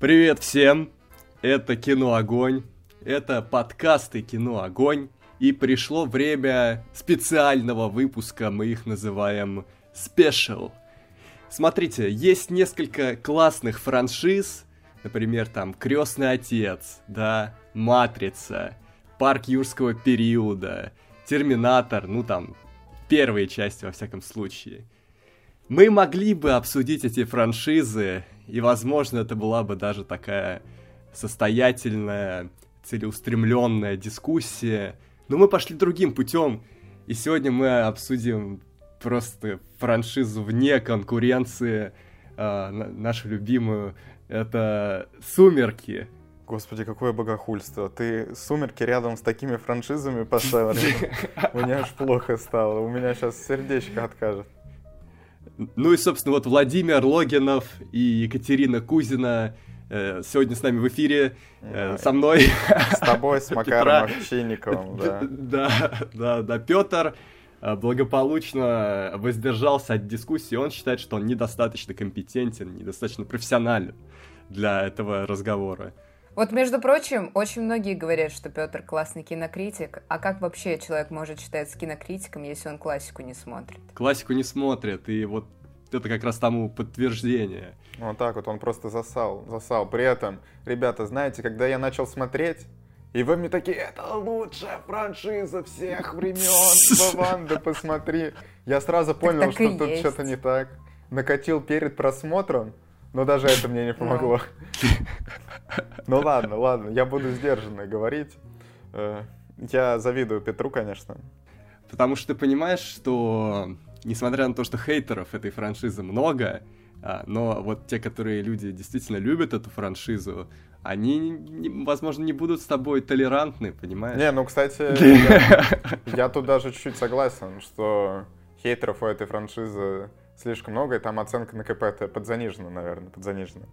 Привет всем! Это Кино Огонь. Это подкасты Кино Огонь. И пришло время специального выпуска, мы их называем Special. Смотрите, есть несколько классных франшиз, например, там Крестный отец, да, Матрица, Парк юрского периода, Терминатор, ну там, первые части во всяком случае. Мы могли бы обсудить эти франшизы, и, возможно, это была бы даже такая состоятельная, целеустремленная дискуссия. Но мы пошли другим путем, и сегодня мы обсудим просто франшизу вне конкуренции, э, нашу любимую, это «Сумерки». Господи, какое богохульство. Ты «Сумерки» рядом с такими франшизами поставил. У меня аж плохо стало. У меня сейчас сердечко откажет. Ну и, собственно, вот Владимир Логинов и Екатерина Кузина э, сегодня с нами в эфире, э, со мной. С тобой, с Макаром Овчинниковым, да. Да, да, да, Петр э, благополучно воздержался от дискуссии. Он считает, что он недостаточно компетентен, недостаточно профессионален для этого разговора. Вот, между прочим, очень многие говорят, что Петр классный кинокритик. А как вообще человек может считаться кинокритиком, если он классику не смотрит? Классику не смотрит, и вот это как раз тому подтверждение. Вот так вот, он просто засал, засал. При этом, ребята, знаете, когда я начал смотреть, и вы мне такие, это лучшая франшиза всех времен, Ваванда, посмотри. Я сразу понял, что тут что-то не так. Накатил перед просмотром, но даже это мне не помогло. Ну ладно, ладно, я буду сдержанно говорить. Э, я завидую Петру, конечно. Потому что ты понимаешь, что несмотря на то, что хейтеров этой франшизы много, а, но вот те, которые люди действительно любят эту франшизу, они, возможно, не будут с тобой толерантны, понимаешь? Не, ну, кстати, я тут даже чуть-чуть согласен, что хейтеров у этой франшизы слишком много, и там оценка на КП подзанижена, наверное, подзанижена.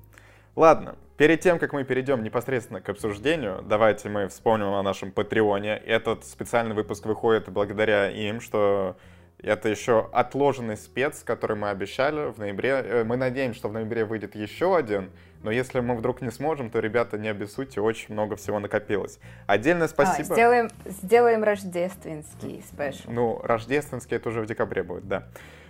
Ладно, перед тем, как мы перейдем непосредственно к обсуждению, давайте мы вспомним о нашем Патреоне. Этот специальный выпуск выходит благодаря им, что это еще отложенный спец, который мы обещали в ноябре. Э, мы надеемся, что в ноябре выйдет еще один, но если мы вдруг не сможем, то, ребята, не обессудьте, очень много всего накопилось. Отдельное а, спасибо. А, сделаем, сделаем рождественский спешл. Ну, рождественский это уже в декабре будет, да.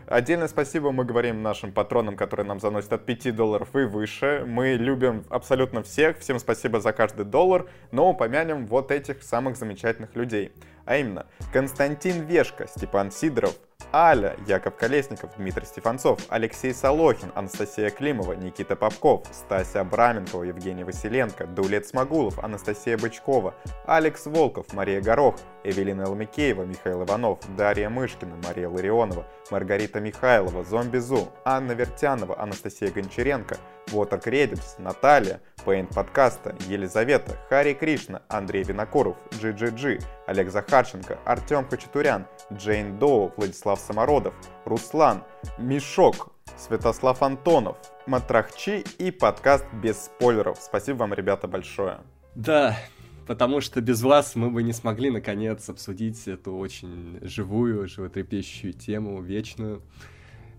Отдельное спасибо мы говорим нашим патронам, которые нам заносят от 5 долларов и выше. Мы любим абсолютно всех. Всем спасибо за каждый доллар. Но упомянем вот этих самых замечательных людей. А именно, Константин Вешка, Степан Сидоров, Аля, Яков Колесников, Дмитрий Стефанцов, Алексей Солохин, Анастасия Климова, Никита Попков, Стася Абраменкова, Евгений Василенко, Дулет Смогулов, Анастасия Бычкова, Алекс Волков, Мария Горох, Эвелина Ломикеева, Михаил Иванов, Дарья Мышкина, Мария Ларионова, Маргарита Михайлова, Зомби Зу, Анна Вертянова, Анастасия Гончаренко, Water Credits, Наталья, Пейнт Подкаста, Елизавета, Хари Кришна, Андрей Винокуров, GGG, Олег Захарченко, Артем Хачатурян, Джейн Доу, Владислав Самородов, Руслан, Мишок, Святослав Антонов, Матрахчи и подкаст без спойлеров. Спасибо вам, ребята, большое. Да, потому что без вас мы бы не смогли, наконец, обсудить эту очень живую, животрепещущую тему, вечную.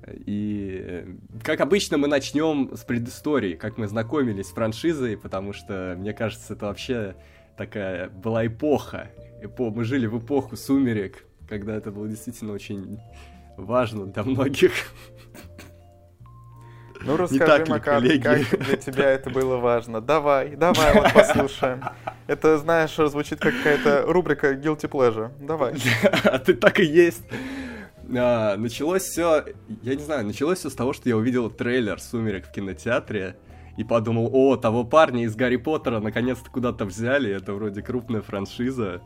И, как обычно, мы начнем с предыстории, как мы знакомились с франшизой, потому что, мне кажется, это вообще такая была эпоха. Эпо... Мы жили в эпоху сумерек, когда это было действительно очень важно для многих. Ну, расскажи, Не Макар, коллеги? как для тебя это было важно. Давай, давай, вот послушаем. Это, знаешь, звучит как какая-то рубрика Guilty Pleasure. Давай. А ты так и есть. А, началось все, я не знаю, началось все с того, что я увидел трейлер «Сумерек» в кинотеатре и подумал, о, того парня из Гарри Поттера наконец-то куда-то взяли, это вроде крупная франшиза.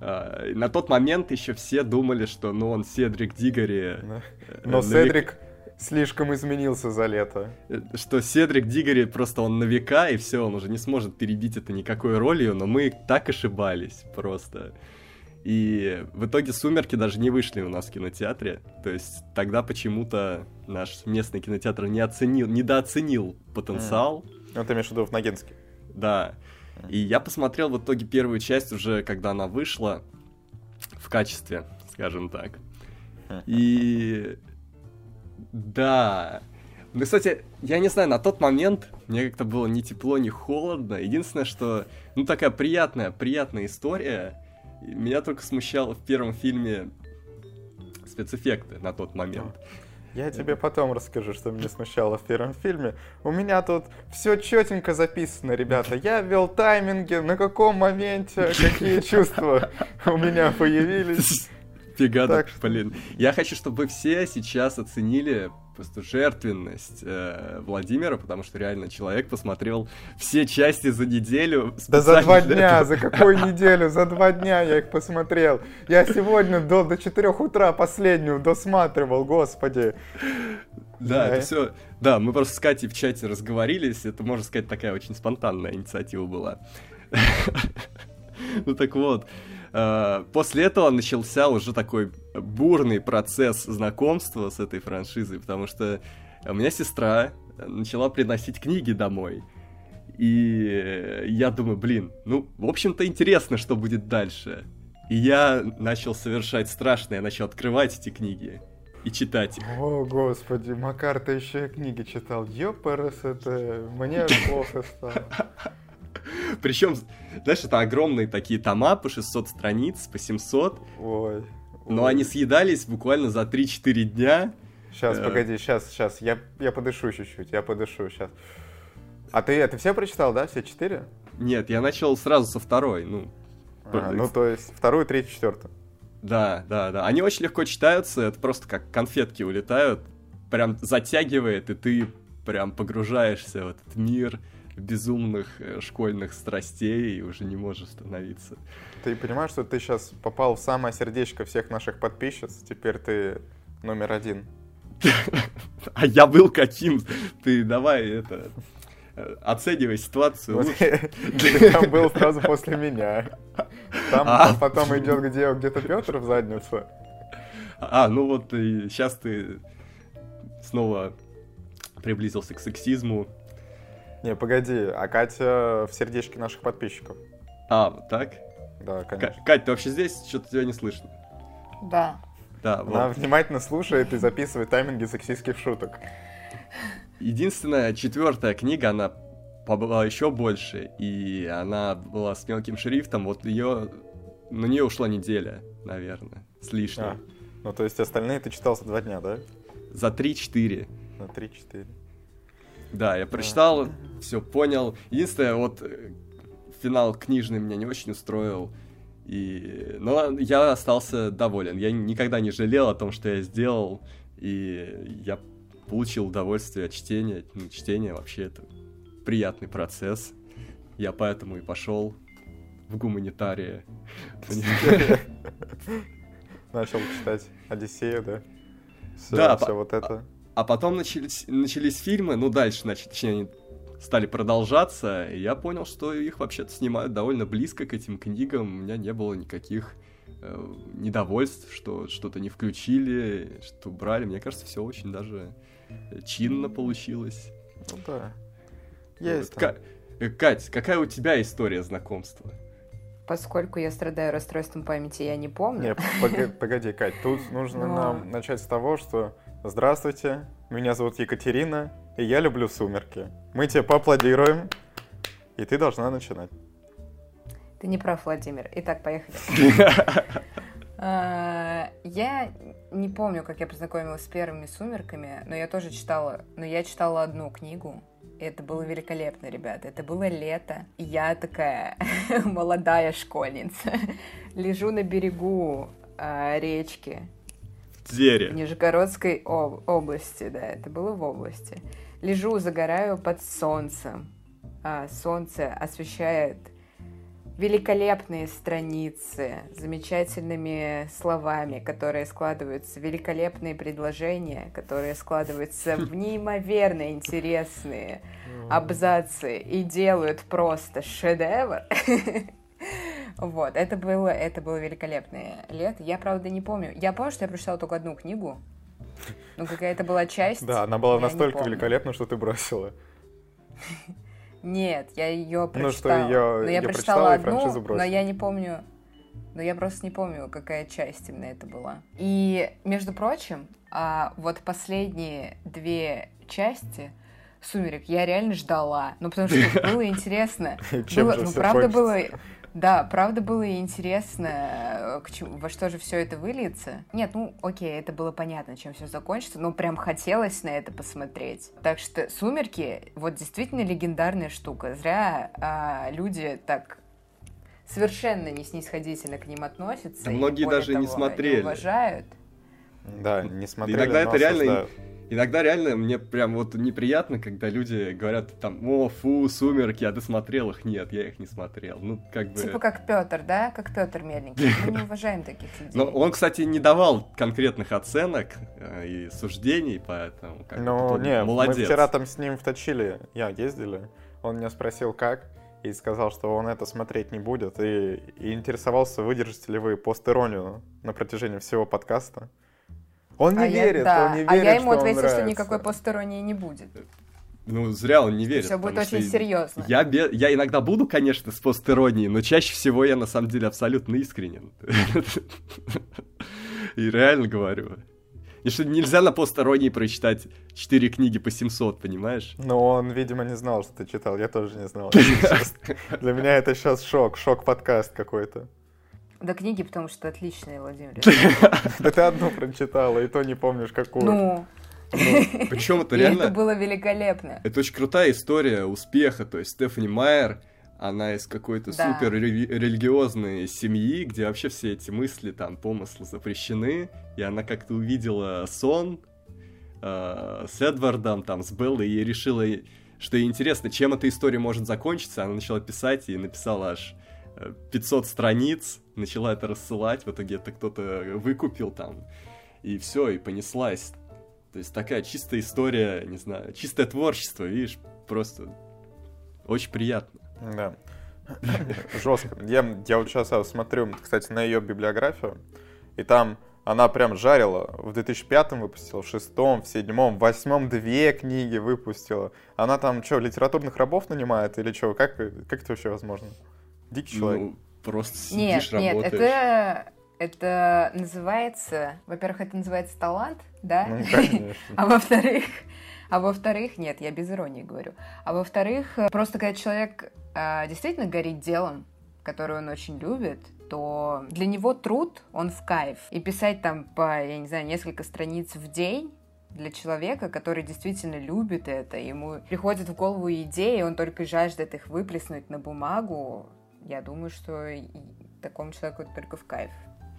А, на тот момент еще все думали, что ну он Седрик Дигори. Но, э, но Седрик слишком изменился за лето. Э, что Седрик Дигори просто он на века, и все, он уже не сможет перебить это никакой ролью, но мы так ошибались просто. И в итоге «Сумерки» даже не вышли у нас в кинотеатре. То есть тогда почему-то наш местный кинотеатр не оценил, недооценил потенциал. Mm. Ну, ты имеешь в виду в Ногинске? Да. Mm. И я посмотрел в итоге первую часть уже, когда она вышла в качестве, скажем так. И... Да. Ну, кстати, я не знаю, на тот момент мне как-то было ни тепло, ни холодно. Единственное, что, ну, такая приятная, приятная история. Меня только смущало в первом фильме спецэффекты на тот момент. Я тебе потом расскажу, что меня смущало в первом фильме. У меня тут все четенько записано, ребята. Я вел тайминги, на каком моменте, какие чувства у меня появились. Фига, так, блин. Я хочу, чтобы вы все сейчас оценили просто жертвенность э, Владимира, потому что реально человек посмотрел все части за неделю. Да за два дня, за какую неделю? За два дня я их посмотрел. Я сегодня до, до 4 утра последнюю досматривал, господи. Да, это все... Да, мы просто с Катей в чате разговорились, это, можно сказать, такая очень спонтанная инициатива была. Ну так вот, Э, после этого начался уже такой бурный процесс знакомства с этой франшизой, потому что у меня сестра начала приносить книги домой. И я думаю, блин, ну, в общем-то, интересно, что будет дальше. И я начал совершать страшное, я начал открывать эти книги и читать их. О, господи, Макар, ты еще и книги читал. Ёпарас, это мне плохо стало. Причем, знаешь, это огромные такие тома по 600 страниц, по 700. Ой. Но ой. они съедались буквально за 3-4 дня. Сейчас, э... погоди, сейчас, сейчас. Я, я подышу чуть-чуть, я подышу сейчас. А ты это все прочитал, да, все четыре? Нет, я начал сразу со второй, ну. А, ну, то есть вторую, третью, четвертую. Да, да, да. Они очень легко читаются, это просто как конфетки улетают. Прям затягивает, и ты прям погружаешься в этот мир безумных э, школьных страстей и уже не можешь остановиться. Ты понимаешь, что ты сейчас попал в самое сердечко всех наших подписчиц? Теперь ты номер один. А я был каким? Ты давай это э, оценивай ситуацию. Ты там был сразу после меня. Там а. потом идет где где-то Петр в задницу. А, ну вот сейчас ты снова приблизился к сексизму. Не, погоди, а Катя в сердечке наших подписчиков. А, так? Да, конечно. Кать, ты вообще здесь? Что-то тебя не слышно. Да. Да, Она вот. внимательно слушает и записывает тайминги сексистских шуток. Единственная четвертая книга, она была еще больше, и она была с мелким шрифтом, вот ее, на нее ушла неделя, наверное, с лишним. А, ну то есть остальные ты читал за два дня, да? За три-четыре. За три-четыре. Да, я прочитал, все понял. Единственное, вот э, финал книжный меня не очень устроил. И... Но я остался доволен. Я никогда не жалел о том, что я сделал. И я получил удовольствие от чтения. Ну, чтение вообще это приятный процесс. Я поэтому и пошел в гуманитарии. Начал читать Одиссею, да? Все, да, все вот это. А потом начались, начались фильмы, ну дальше, значит, точнее, они стали продолжаться, и я понял, что их вообще-то снимают довольно близко к этим книгам. У меня не было никаких э, недовольств, что что-то не включили, что убрали. Мне кажется, все очень даже чинно получилось. Ну да. Есть. Вот. К- э, Кать, какая у тебя история знакомства? Поскольку я страдаю расстройством памяти, я не помню. Нет, погоди, погоди Кать, тут нужно Но... нам начать с того, что Здравствуйте, меня зовут Екатерина, и я люблю сумерки. Мы тебе поаплодируем, и ты должна начинать. Ты не прав, Владимир. Итак, поехали. А, я не помню, как я познакомилась с первыми сумерками, но я тоже читала, но я читала одну книгу. И это было великолепно, ребята. Это было лето. И я такая молодая школьница. Лежу на берегу э, речки Твере. Нижегородской об- области, да, это было в области. Лежу, загораю под солнцем. А, солнце освещает великолепные страницы с замечательными словами, которые складываются, великолепные предложения, которые складываются в неимоверно интересные абзацы и делают просто шедевр. Вот, это было, это было великолепное лето. Я, правда, не помню. Я помню, что я прочитала только одну книгу. Ну, какая-то была часть. Да, она была настолько великолепна, что ты бросила. Нет, я ее прочитала. Ну, что ее, но я прочитала одну, но я не помню. Но я просто не помню, какая часть именно это была. И, между прочим, а, вот последние две части «Сумерек», я реально ждала. Ну, потому что было интересно. Чем Было, же ну, правда кончится? было... Да, правда было интересно, э, к чему- во что же все это выльется. Нет, ну окей, это было понятно, чем все закончится, но прям хотелось на это посмотреть. Так что «Сумерки» вот действительно легендарная штука. Зря а, люди так совершенно не снисходительно к ним относятся. Да и, многие даже не того, смотрели. уважают. Да, не смотрели, Иногда но это реально осуждаю. Иногда реально мне прям вот неприятно, когда люди говорят там, о, фу, сумерки, а ты смотрел их? Нет, я их не смотрел. Ну, как бы... Типа как Петр, да? Как Петр Мельников. Мы не уважаем таких людей. Но он, кстати, не давал конкретных оценок э, и суждений, поэтому как бы Ну, не, молодец. мы вчера там с ним вточили, я ездили, он меня спросил, как, и сказал, что он это смотреть не будет, и, и интересовался, выдержите ли вы постиронию на протяжении всего подкаста. Он не А я- верит, да. он не верит, А я ему ответила, что никакой посторонней не будет. Ну, зря он не верит. Все будет очень серьезно. Я, бе- я иногда буду, конечно, с постеронией, но чаще всего я на самом деле абсолютно искренен. И реально говорю. И что нельзя на постеронии прочитать 4 книги по 700, понимаешь? Но он, видимо, не знал, что ты читал, я тоже не знал. Для меня это сейчас шок, шок-подкаст какой-то. Да книги, потому что отличные, Владимир. Да ты одну прочитала, и то не помнишь, какую. Ну, Причем это и это реально... было великолепно. Это очень крутая история успеха. То есть Стефани Майер, она из какой-то Да. супер рели- религиозной семьи, где вообще все эти мысли, там, помыслы запрещены. И она как-то увидела сон э, с Эдвардом, там, с Беллой, и решила, что ей интересно, чем эта история может закончиться. Она начала писать и написала аж э, 500 страниц, начала это рассылать, в итоге это кто-то выкупил там, и все, и понеслась. То есть такая чистая история, не знаю, чистое творчество, видишь, просто очень приятно. Да. Жестко. Я, я вот сейчас смотрю, кстати, на ее библиографию, и там она прям жарила. В 2005 выпустила, в шестом, в седьмом, в восьмом две книги выпустила. Она там что, литературных рабов нанимает или что? Как, как это вообще возможно? Дикий человек. Ну, просто Нет, сидишь, нет, работаешь. это, это называется, во-первых, это называется талант, да? Ну, конечно. А во-вторых, а во-вторых, нет, я без иронии говорю. А во-вторых, э, просто когда человек а, действительно горит делом, которое он очень любит, то для него труд, он в кайф. И писать там по, я не знаю, несколько страниц в день для человека, который действительно любит это, ему приходит в голову идеи, он только жаждет их выплеснуть на бумагу, я думаю, что такому человеку это только в кайф.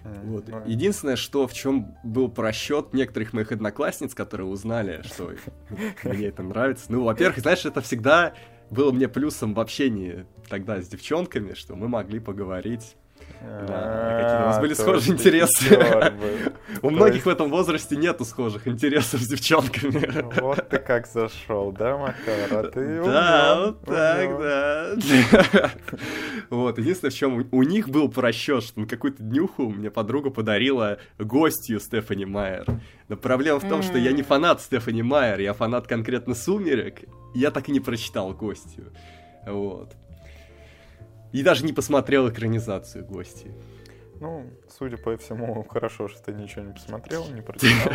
М, Вот. Единственное, что в чем был просчет некоторых моих одноклассниц, которые узнали, что мне это нравится. Ну, во-первых, знаешь, это всегда было мне плюсом в общении тогда с девчонками, что мы могли поговорить. Да, какие у нас были А, схожие интересы. У многих в этом возрасте нету схожих интересов с девчонками. Вот ты как зашел, да, Макар? А ты Да, вот так, да. Вот, единственное, в чем у них был просчет, что на какую-то днюху мне подруга подарила гостью Стефани Майер. Но проблема в том, что я не фанат Стефани Майер, я фанат конкретно «Сумерек», я так и не прочитал гостью. Вот. И даже не посмотрел экранизацию гости. Ну, судя по всему, хорошо, что ты ничего не посмотрел, не прочитал.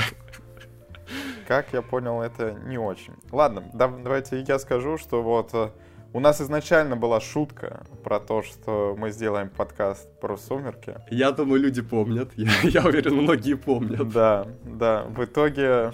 Как я понял, это не очень. Ладно, да- давайте я скажу, что вот э, у нас изначально была шутка про то, что мы сделаем подкаст про сумерки. Я думаю, люди помнят. Я, я уверен, многие помнят. Да, да. В итоге,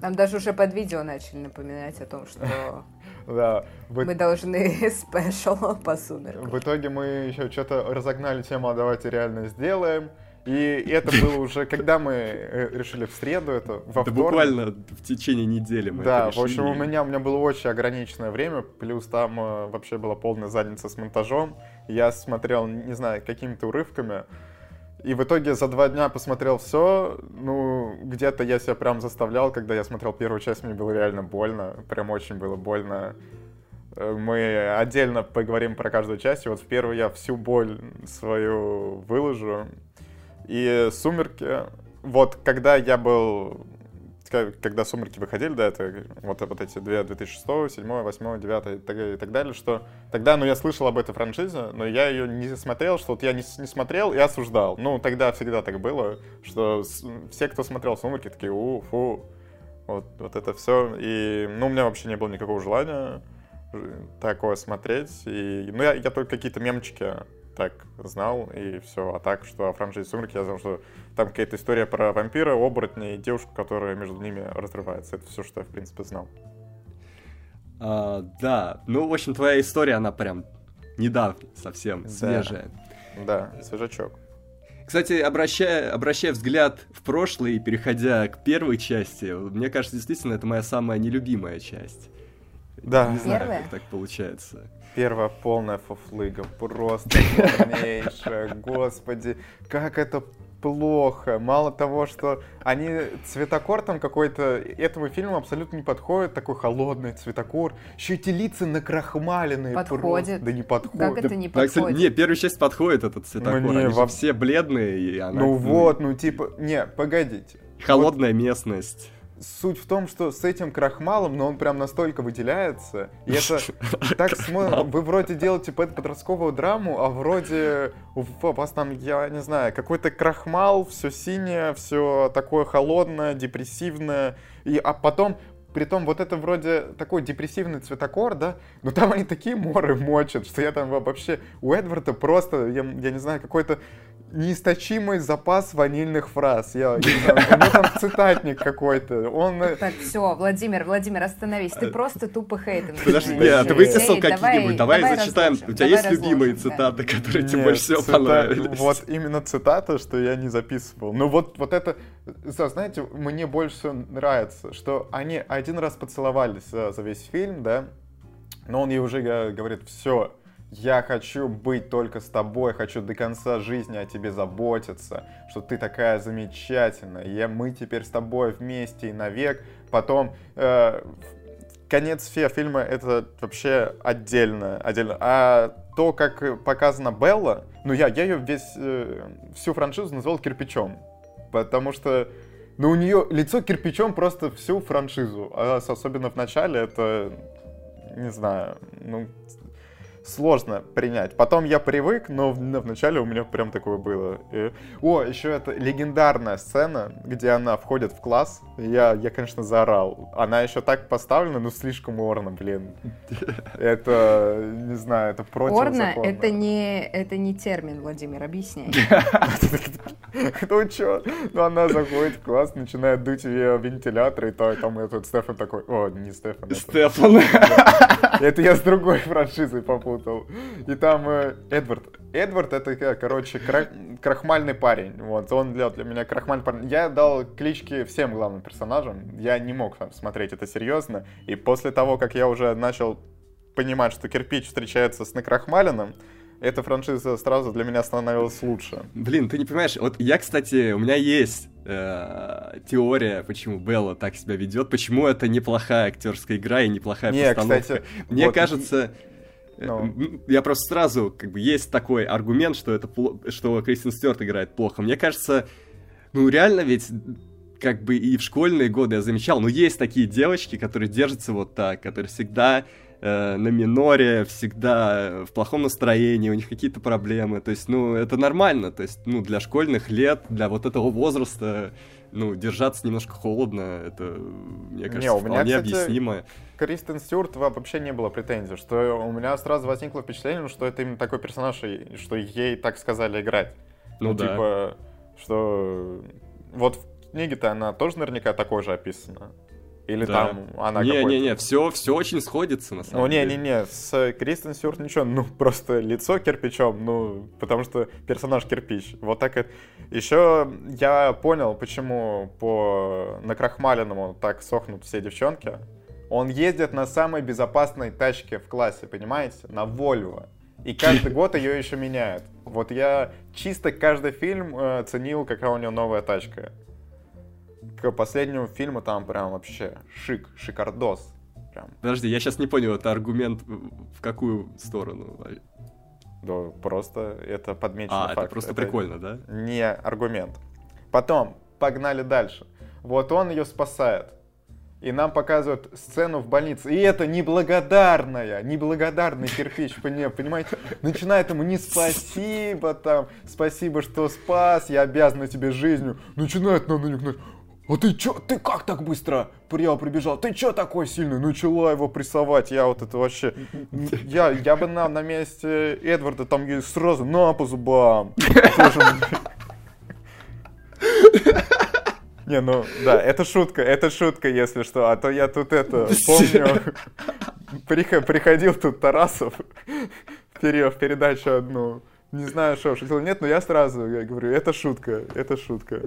Нам даже уже под видео начали напоминать о том, что да, в, мы должны спешл по сумеркам. в итоге мы еще что-то разогнали тему, а давайте реально сделаем. И это было уже, когда мы э, решили в среду, это во вторник. буквально в течение недели мы Да, это в общем, у меня, у меня было очень ограниченное время, плюс там э, вообще была полная задница с монтажом. Я смотрел, не знаю, какими-то урывками. И в итоге за два дня посмотрел все. Ну, где-то я себя прям заставлял, когда я смотрел первую часть, мне было реально больно. Прям очень было больно. Э, Мы отдельно поговорим про каждую часть. И вот в первую я всю боль свою выложу. И «Сумерки», вот когда я был, когда «Сумерки» выходили, да, это вот, вот эти две, 2006, 2007, 2008, 2009 и так, далее, что тогда, ну, я слышал об этой франшизе, но я ее не смотрел, что вот я не, не смотрел и осуждал. Ну, тогда всегда так было, что все, кто смотрел «Сумерки», такие, у, Вот, вот это все. И, ну, у меня вообще не было никакого желания такое смотреть. И, ну, я, я только какие-то мемчики так знал, и все. А так, что о франшизе «Сумерки» я знал, что там какая-то история про вампира, оборотня и девушку, которая между ними разрывается. Это все, что я, в принципе, знал. А, да, ну, в общем, твоя история, она прям недавно совсем, свежая. Да, свежачок. Кстати, обращая, обращая взгляд в прошлое и переходя к первой части, мне кажется, действительно, это моя самая нелюбимая часть. Да. Не знаю, Первая? как так получается. Первая полная фуфлыга, просто полнейшая, господи, как это плохо. Мало того, что они цветокор там какой-то этому фильму абсолютно не подходит, такой холодный цветокор. Еще эти лица накрахмаленные. Подходит. Просто. Да не подходит. Как это не подходит? Да, кстати, не, первая часть подходит этот цветокор. Мне они во... все бледные. И она, ну, ну вот, ну типа, не, погодите. Холодная вот. местность суть в том, что с этим крахмалом, но он прям настолько выделяется. И это так смотрится. Вы вроде делаете подростковую драму, а вроде у вас там, я не знаю, какой-то крахмал, все синее, все такое холодное, депрессивное. И, а потом Притом вот это вроде такой депрессивный цветокор, да, но там они такие моры мочат, что я там вообще... У Эдварда просто, я, я не знаю, какой-то неисточимый запас ванильных фраз. Я, не знаю, у него там цитатник какой-то. Он... Э, так, все, Владимир, Владимир, остановись. Ты просто тупо хейтинг. Подожди, нет, ты выписал какие-нибудь. Давай, давай зачитаем. У тебя есть любимые цитаты, которые тебе больше всего понравились? Вот именно цитаты, что я не записывал. Ну вот, вот это, знаете, мне больше всего нравится, что они один раз поцеловались за, за весь фильм, да, но он ей уже говорит, все, я хочу быть только с тобой, хочу до конца жизни о тебе заботиться, что ты такая замечательная, я, мы теперь с тобой вместе и навек. Потом э, конец фильма это вообще отдельно, отдельно. А то, как показана Белла, ну я, я ее весь, э, всю франшизу назвал кирпичом, потому что ну, у нее лицо кирпичом просто всю франшизу, а особенно в начале это, не знаю, ну, сложно принять. Потом я привык, но вначале у меня прям такое было. И... О, еще это легендарная сцена, где она входит в класс. Я, я, конечно, заорал. Она еще так поставлена, ну слишком орно, блин. Это, не знаю, это против Орно — это не, это не термин, Владимир, объясняй. Ну что? Ну она заходит в класс, начинает дуть ее вентилятор, и там этот Стефан такой, о, не Стефан. Стефан. Это я с другой франшизой попутал перепутал. И там э, Эдвард. Эдвард это, короче, кра... крахмальный парень. Вот, он для, для меня крахмальный парень. Я дал клички всем главным персонажам. Я не мог смотреть это серьезно. И после того, как я уже начал понимать, что кирпич встречается с накрахмаленным, эта франшиза сразу для меня становилась лучше. Блин, ты не понимаешь, вот я, кстати, у меня есть э, теория, почему Белла так себя ведет, почему это неплохая актерская игра и неплохая не, постановка. Кстати, Мне вот кажется, но... Ну. Я просто сразу, как бы, есть такой аргумент, что это что Кристин Стюарт играет плохо. Мне кажется, ну реально ведь как бы и в школьные годы я замечал, но есть такие девочки, которые держатся вот так, которые всегда э, на миноре, всегда в плохом настроении, у них какие-то проблемы. То есть, ну, это нормально. То есть, ну, для школьных лет, для вот этого возраста ну, держаться немножко холодно, это, мне кажется, не, у меня, вполне кстати, объяснимо. Кристен Стюарт вообще не было претензий, что у меня сразу возникло впечатление, что это именно такой персонаж, что ей так сказали играть. Ну, ну да. Типа, что вот в книге-то она тоже наверняка такой же описана. Или да. там она Не-не-не, все, все очень сходится, на самом ну, деле. Ну, не-не-не, с Кристен Стюарт ничего, ну, просто лицо кирпичом, ну, потому что персонаж кирпич. Вот так это... Еще я понял, почему по накрахмаленному так сохнут все девчонки. Он ездит на самой безопасной тачке в классе, понимаете? На Volvo. И каждый год ее еще меняют. Вот я чисто каждый фильм э, ценил, какая у него новая тачка к последнему фильму там прям вообще шик, шикардос. Прям. Подожди, я сейчас не понял, это аргумент в какую сторону? Да, просто это подмеченный а, факт. это просто это прикольно, да? Не аргумент. Потом, погнали дальше. Вот он ее спасает. И нам показывают сцену в больнице. И это неблагодарная, неблагодарный кирпич, понимаете? Начинает ему не спасибо там, спасибо, что спас, я обязана тебе жизнью. Начинает на них, а ты чё, ты как так быстро я прибежал? Ты чё такой сильный? Начала его прессовать, я вот это вообще... Я, я бы на, на месте Эдварда там ей сразу на по зубам. Не, ну, да, это шутка, это шутка, если что. А то я тут это, помню, приходил тут Тарасов в передачу одну. Не знаю, что шутил, нет, но я сразу я говорю, это шутка, это шутка.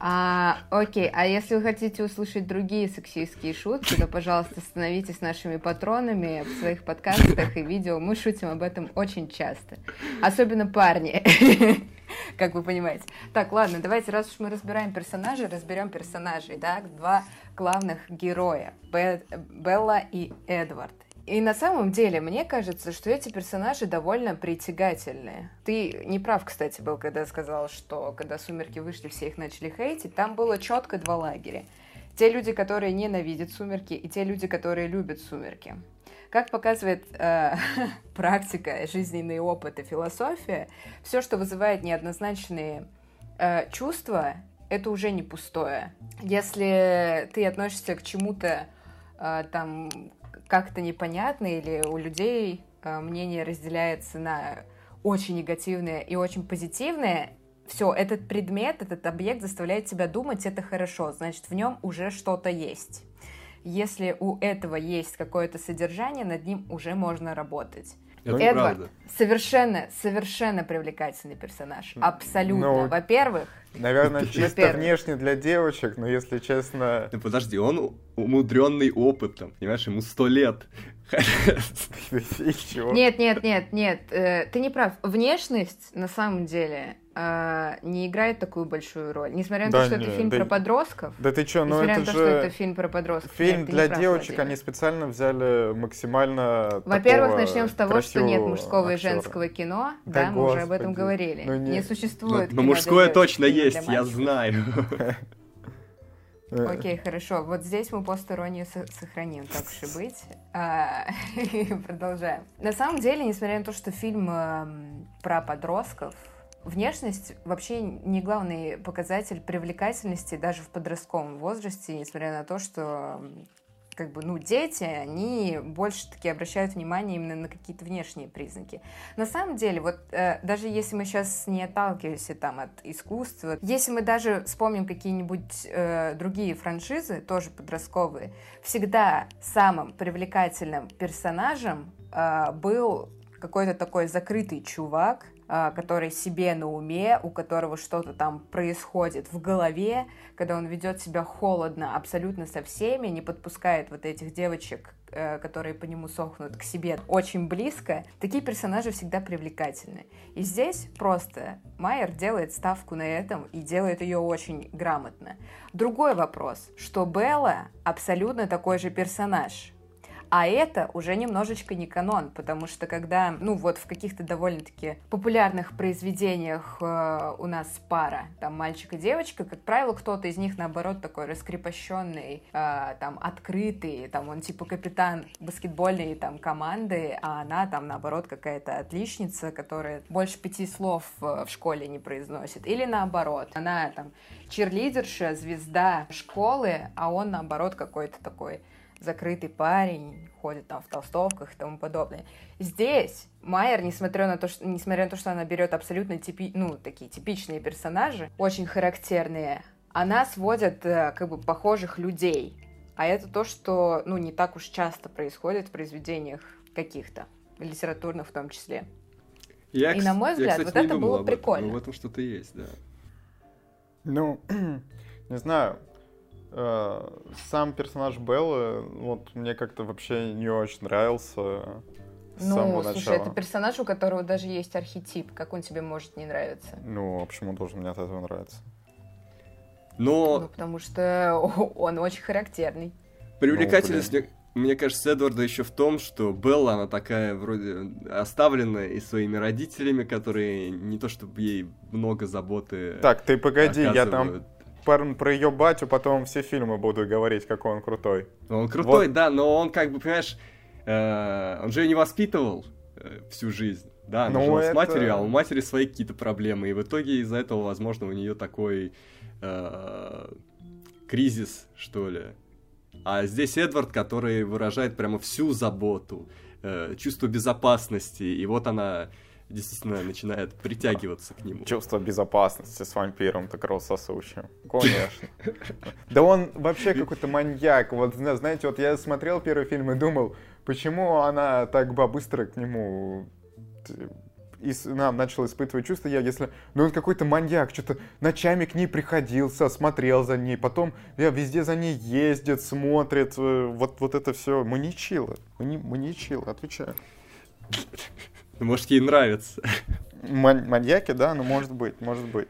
А, окей, а если вы хотите услышать другие сексистские шутки, то, пожалуйста, становитесь нашими патронами в своих подкастах и видео. Мы шутим об этом очень часто. Особенно парни, как вы понимаете. Так, ладно, давайте, раз уж мы разбираем персонажей, разберем персонажей, да, два главных героя, Белла и Эдвард. И на самом деле, мне кажется, что эти персонажи довольно притягательные. Ты не прав, кстати, был, когда сказал, что когда «Сумерки» вышли, все их начали хейтить. Там было четко два лагеря. Те люди, которые ненавидят «Сумерки», и те люди, которые любят «Сумерки». Как показывает э, практика, жизненный опыт и философия, все, что вызывает неоднозначные э, чувства, это уже не пустое. Если ты относишься к чему-то э, там как-то непонятно или у людей э, мнение разделяется на очень негативное и очень позитивное, все, этот предмет, этот объект заставляет тебя думать, это хорошо, значит, в нем уже что-то есть. Если у этого есть какое-то содержание, над ним уже можно работать. Это Эдвард правда. совершенно, совершенно привлекательный персонаж. Абсолютно. Ну, Во-первых, Наверное, чисто внешне для девочек, но если честно... Ну подожди, он умудренный опытом, понимаешь, ему сто лет. Нет, нет, нет, нет, э, ты не прав. Внешность, на самом деле, э, не играет такую большую роль. Несмотря на то, что это фильм про подростков. Да ты чё, ну это же... на то, что это фильм про подростков. Фильм для девочек, они специально взяли максимально Во-первых, начнем с того, что нет мужского и женского кино. Да, мы уже об этом говорили. Ну не существует Но мужское точно есть, я знаю. Э. Окей, хорошо. Вот здесь мы постороннюю сохраним, так уж и быть. А, продолжаем. На самом деле, несмотря на то, что фильм эм, про подростков, внешность вообще не главный показатель привлекательности даже в подростковом возрасте, несмотря на то, что как бы, ну, дети, они больше таки обращают внимание именно на какие-то внешние признаки. На самом деле, вот э, даже если мы сейчас не отталкиваемся там от искусства, если мы даже вспомним какие-нибудь э, другие франшизы, тоже подростковые, всегда самым привлекательным персонажем э, был какой-то такой закрытый чувак, который себе на уме, у которого что-то там происходит в голове, когда он ведет себя холодно абсолютно со всеми, не подпускает вот этих девочек, э, которые по нему сохнут, к себе очень близко, такие персонажи всегда привлекательны. И здесь просто Майер делает ставку на этом и делает ее очень грамотно. Другой вопрос, что Белла абсолютно такой же персонаж, а это уже немножечко не канон, потому что когда, ну вот в каких-то довольно-таки популярных произведениях э, у нас пара, там мальчик и девочка, как правило, кто-то из них наоборот такой раскрепощенный, э, там открытый, там он типа капитан баскетбольной там команды, а она там наоборот какая-то отличница, которая больше пяти слов э, в школе не произносит. Или наоборот, она там черлидерша, звезда школы, а он наоборот какой-то такой закрытый парень, ходит там в толстовках и тому подобное. Здесь Майер, несмотря на то, что, несмотря на то, что она берет абсолютно типи, ну, такие типичные персонажи, очень характерные, она сводит э, как бы похожих людей. А это то, что, ну, не так уж часто происходит в произведениях каких-то, литературных в том числе. Я, и, на мой взгляд, я, кстати, вот это было прикольно. Но в этом что-то есть, да. Ну, не знаю, сам персонаж Беллы, вот мне как-то вообще не очень нравился. С ну, самого слушай, начала. это персонаж, у которого даже есть архетип. Как он тебе может не нравиться? Ну, а почему должен мне от этого нравиться? Но... Ну, потому что он очень характерный. Привлекательность, ну, мне, мне кажется, Эдварда еще в том, что Белла, она такая вроде оставленная и своими родителями, которые не то чтобы ей много заботы Так, ты погоди, я там про, про ее батю потом все фильмы буду говорить, какой он крутой. Ну, он крутой, вот. да, но он как бы, понимаешь, э, он же ее не воспитывал э, всю жизнь. Да, она ну, жила это... с матерью, а у матери свои какие-то проблемы. И в итоге из-за этого, возможно, у нее такой э, кризис, что ли. А здесь Эдвард, который выражает прямо всю заботу, э, чувство безопасности, и вот она действительно начинает притягиваться к нему. Чувство безопасности с вампиром, так кровососущим. Конечно. Да он вообще какой-то маньяк. Вот, знаете, вот я смотрел первый фильм и думал, почему она так быстро к нему и нам начал испытывать чувства, я если, ну он какой-то маньяк, что-то ночами к ней приходил, смотрел за ней, потом я везде за ней ездит, смотрит, э, вот, вот это все, мы не чило, мы не, мы не чило, отвечаю. Может, ей нравится. Маньяки, да, ну может быть, может быть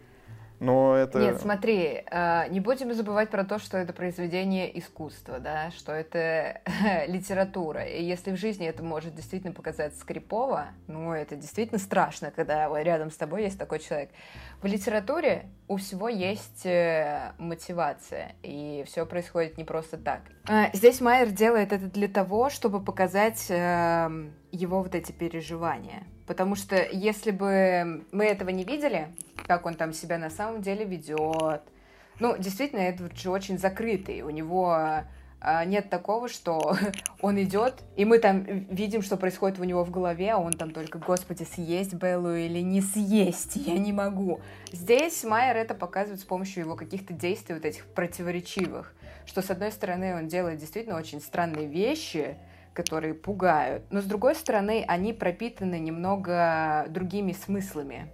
но это... Нет, смотри, э, не будем забывать про то, что это произведение искусства, да, что это литература. И если в жизни это может действительно показаться скрипово, ну, это действительно страшно, когда рядом с тобой есть такой человек. В литературе у всего есть э, мотивация, и все происходит не просто так. Э, здесь Майер делает это для того, чтобы показать эм, его вот эти переживания. Потому что если бы мы этого не видели, как он там себя на самом деле ведет, ну, действительно, Эдвард же очень закрытый. У него а, нет такого, что он идет, и мы там видим, что происходит у него в голове, а он там только, господи, съесть Беллу или не съесть, я не могу. Здесь Майер это показывает с помощью его каких-то действий вот этих противоречивых, что с одной стороны он делает действительно очень странные вещи, которые пугают. Но с другой стороны, они пропитаны немного другими смыслами.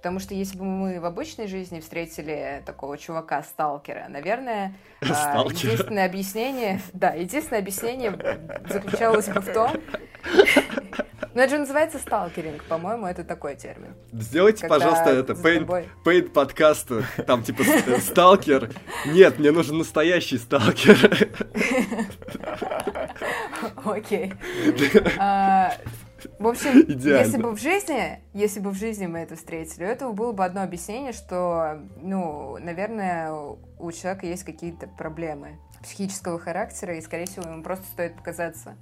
Потому что если бы мы в обычной жизни встретили такого чувака-сталкера, наверное, а, Сталкер. единственное объяснение, да, единственное объяснение заключалось бы в том, ну, это же называется сталкеринг, по-моему, это такой термин. Сделайте, Когда пожалуйста, это, пейнт, тобой... пейнт подкаст, там, типа, сталкер. Нет, мне нужен настоящий сталкер. Окей. В общем, Идеально. если бы в жизни, если бы в жизни мы это встретили, у этого было бы одно объяснение, что, ну, наверное, у человека есть какие-то проблемы психического характера, и, скорее всего, ему просто стоит показаться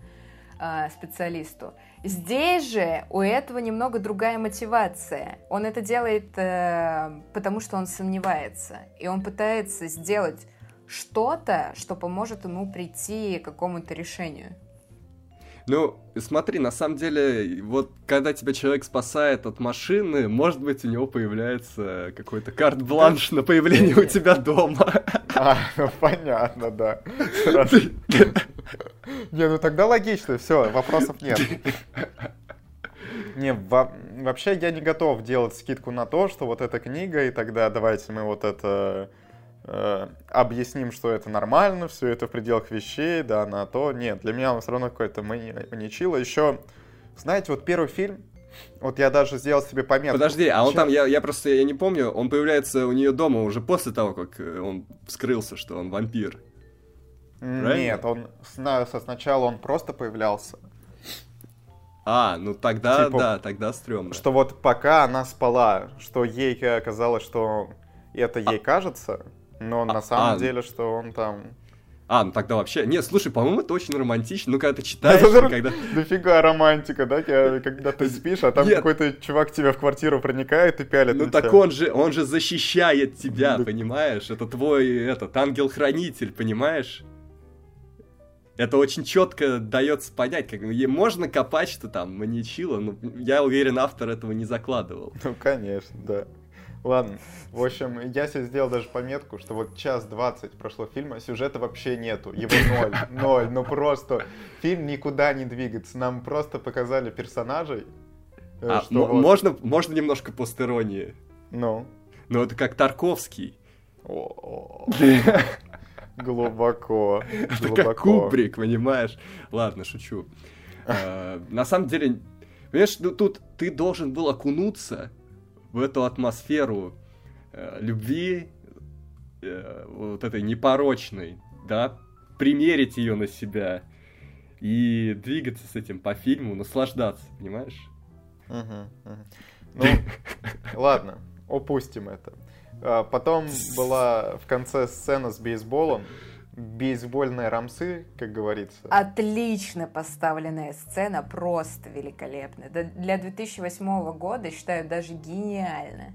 э, специалисту. Здесь же у этого немного другая мотивация. Он это делает, э, потому что он сомневается, и он пытается сделать что-то, что поможет ему прийти к какому-то решению. Ну, смотри, на самом деле, вот когда тебя человек спасает от машины, может быть, у него появляется какой-то карт-бланш на появление у тебя дома. А, ну понятно, да. Не, ну тогда логично, все, вопросов нет. Не, во вообще я не готов делать скидку на то, что вот эта книга, и тогда давайте мы вот это объясним, что это нормально, все это в пределах вещей, да, на то. Нет, для меня он все равно какой-то маничило. Еще, знаете, вот первый фильм, вот я даже сделал себе пометку. Подожди, а он там, я, я просто, я не помню, он появляется у нее дома уже после того, как э, он вскрылся, что он вампир. Правильно? Нет, он сначала он просто появлялся. А, ну тогда, типа, да, тогда стрёмно. Что вот пока она спала, что ей казалось, что это ей а... кажется, но а, на самом а... деле, что он там... А, ну тогда вообще... Нет, слушай, по-моему, это очень романтично. Ну, когда ты читаешь, это, когда... Дофига романтика, да? Когда ты спишь, а там какой-то чувак к тебе в квартиру проникает и пялит Ну так он же, он же защищает тебя, понимаешь? Это твой, этот, ангел-хранитель, понимаешь? это очень четко дается понять, как можно копать, что там маньячило, но я уверен, автор этого не закладывал. Ну, конечно, да. Ладно, в общем, я себе сделал даже пометку, что вот час двадцать прошло фильма, сюжета вообще нету, его ноль, ноль, ну просто фильм никуда не двигается, нам просто показали персонажей. Э, а, что вот... можно, можно немножко постеронии? Ну? Ну это как Тарковский. Глубоко. Это как Кубрик, понимаешь? Ладно, шучу. А, на самом деле, понимаешь, ну тут ты должен был окунуться в эту атмосферу э, любви, э, вот этой непорочной, да, примерить ее на себя и двигаться с этим по фильму, наслаждаться, понимаешь? Ну, ладно, упустим это. А, потом была в конце сцена с бейсболом. Бейсбольные рамсы, как говорится. Отлично поставленная сцена, просто великолепная. Для 2008 года, считаю, даже гениально.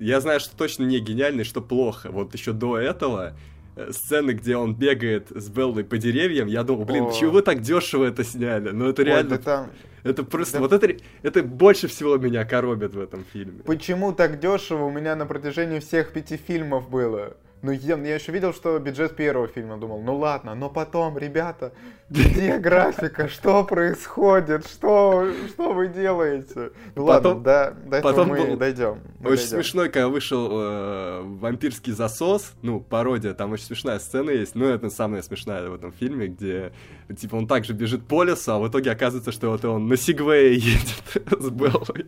я знаю, что точно не гениальный, что плохо. Вот еще до этого э, сцены, где он бегает с Беллой по деревьям, я думал, блин, О. чего вы так дешево это сняли? Ну это Ой, реально, да там- это просто, да- вот это, это больше всего меня коробит в этом фильме. Почему так дешево у меня на протяжении всех пяти фильмов было? Ну, я, я еще видел, что бюджет первого фильма думал, ну ладно, но потом, ребята, где графика, что происходит, что, что вы делаете? Ну Потом- ладно, до, до этого потом мы был дойдем. мы Очень дойдем. смешной, когда вышел э, вампирский засос, ну, пародия, там очень смешная сцена есть, ну, это самая смешная в этом фильме, где, типа, он также бежит по лесу, а в итоге оказывается, что вот он на Сигвее едет с Беллой.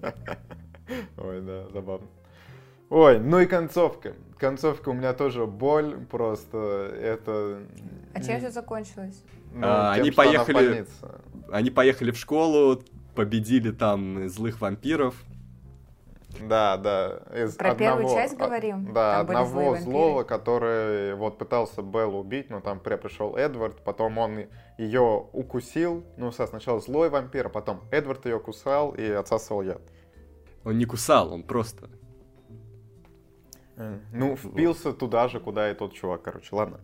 Ой, да, забавно. Ой, ну и концовка. Концовка у меня тоже боль, просто это... А чем все закончилось? ну, А, тем, они что она в поехали-. Они поехали в школу, победили там злых вампиров. Да, да. Из Про первую одного- часть а- говорим? Да, Там одного злого, который вот пытался Беллу убить, но там при- пришел Эдвард, потом он ее укусил. Ну, сначала злой вампир, а потом Эдвард ее кусал и отсасывал яд. Он не кусал, он просто... Э, Ну, впился туда же, куда и тот чувак, короче, ладно.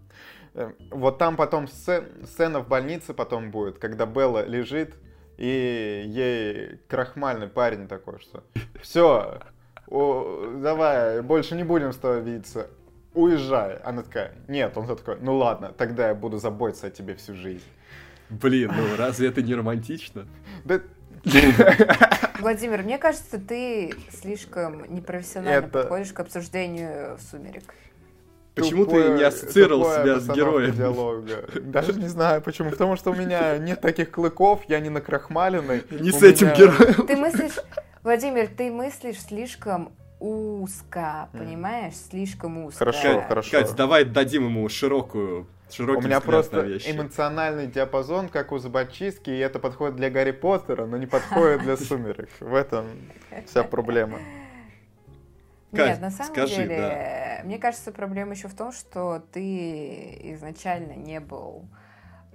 Э, Вот там потом сце- сцена в больнице потом будет, когда Белла лежит, и ей крахмальный парень такой, что все, давай, больше не будем с тобой видеться, уезжай. Она такая, нет, он такой, ну ладно, тогда я буду заботиться о тебе всю жизнь. Блин, ну разве это не романтично? Да, Владимир, мне кажется, ты слишком непрофессионально Это- подходишь к обсуждению «Сумерек». Почему ты тупое- не ассоциировал себя с героем? диалога. Даже не знаю почему. Потому что у меня нет таких клыков, я не накрахмаленный. Не У с этим меня- героем. Ты мыслишь, Владимир, ты мыслишь слишком узко, понимаешь? Слишком узко. Хорошо, хорошо. Кать, давай дадим ему широкую, широкий У меня просто вещи. эмоциональный диапазон, как у зубочистки, и это подходит для Гарри Поттера, но не подходит для сумерек. В этом вся проблема. Нет, на самом скажи, деле, мне кажется, проблема еще в том, что ты изначально не был...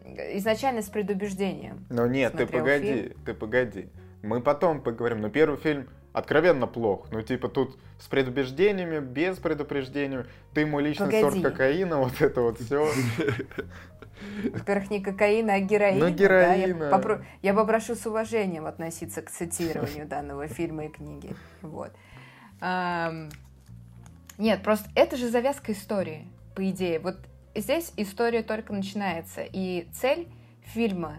Изначально с предубеждением. Но нет, ты погоди, фильм? ты погоди. Мы потом поговорим, но первый фильм откровенно плох. Ну, типа, тут с предубеждениями, без предупреждений. Ты ему личный сорт Погоди. кокаина, вот это вот все. Во-первых, не кокаина, а героина. Ну, да, героина. я, попро- я попрошу с уважением относиться к цитированию данного фильма и книги. Вот. Ам, Нет, просто это же завязка истории, по идее. Вот здесь история только начинается, и цель фильма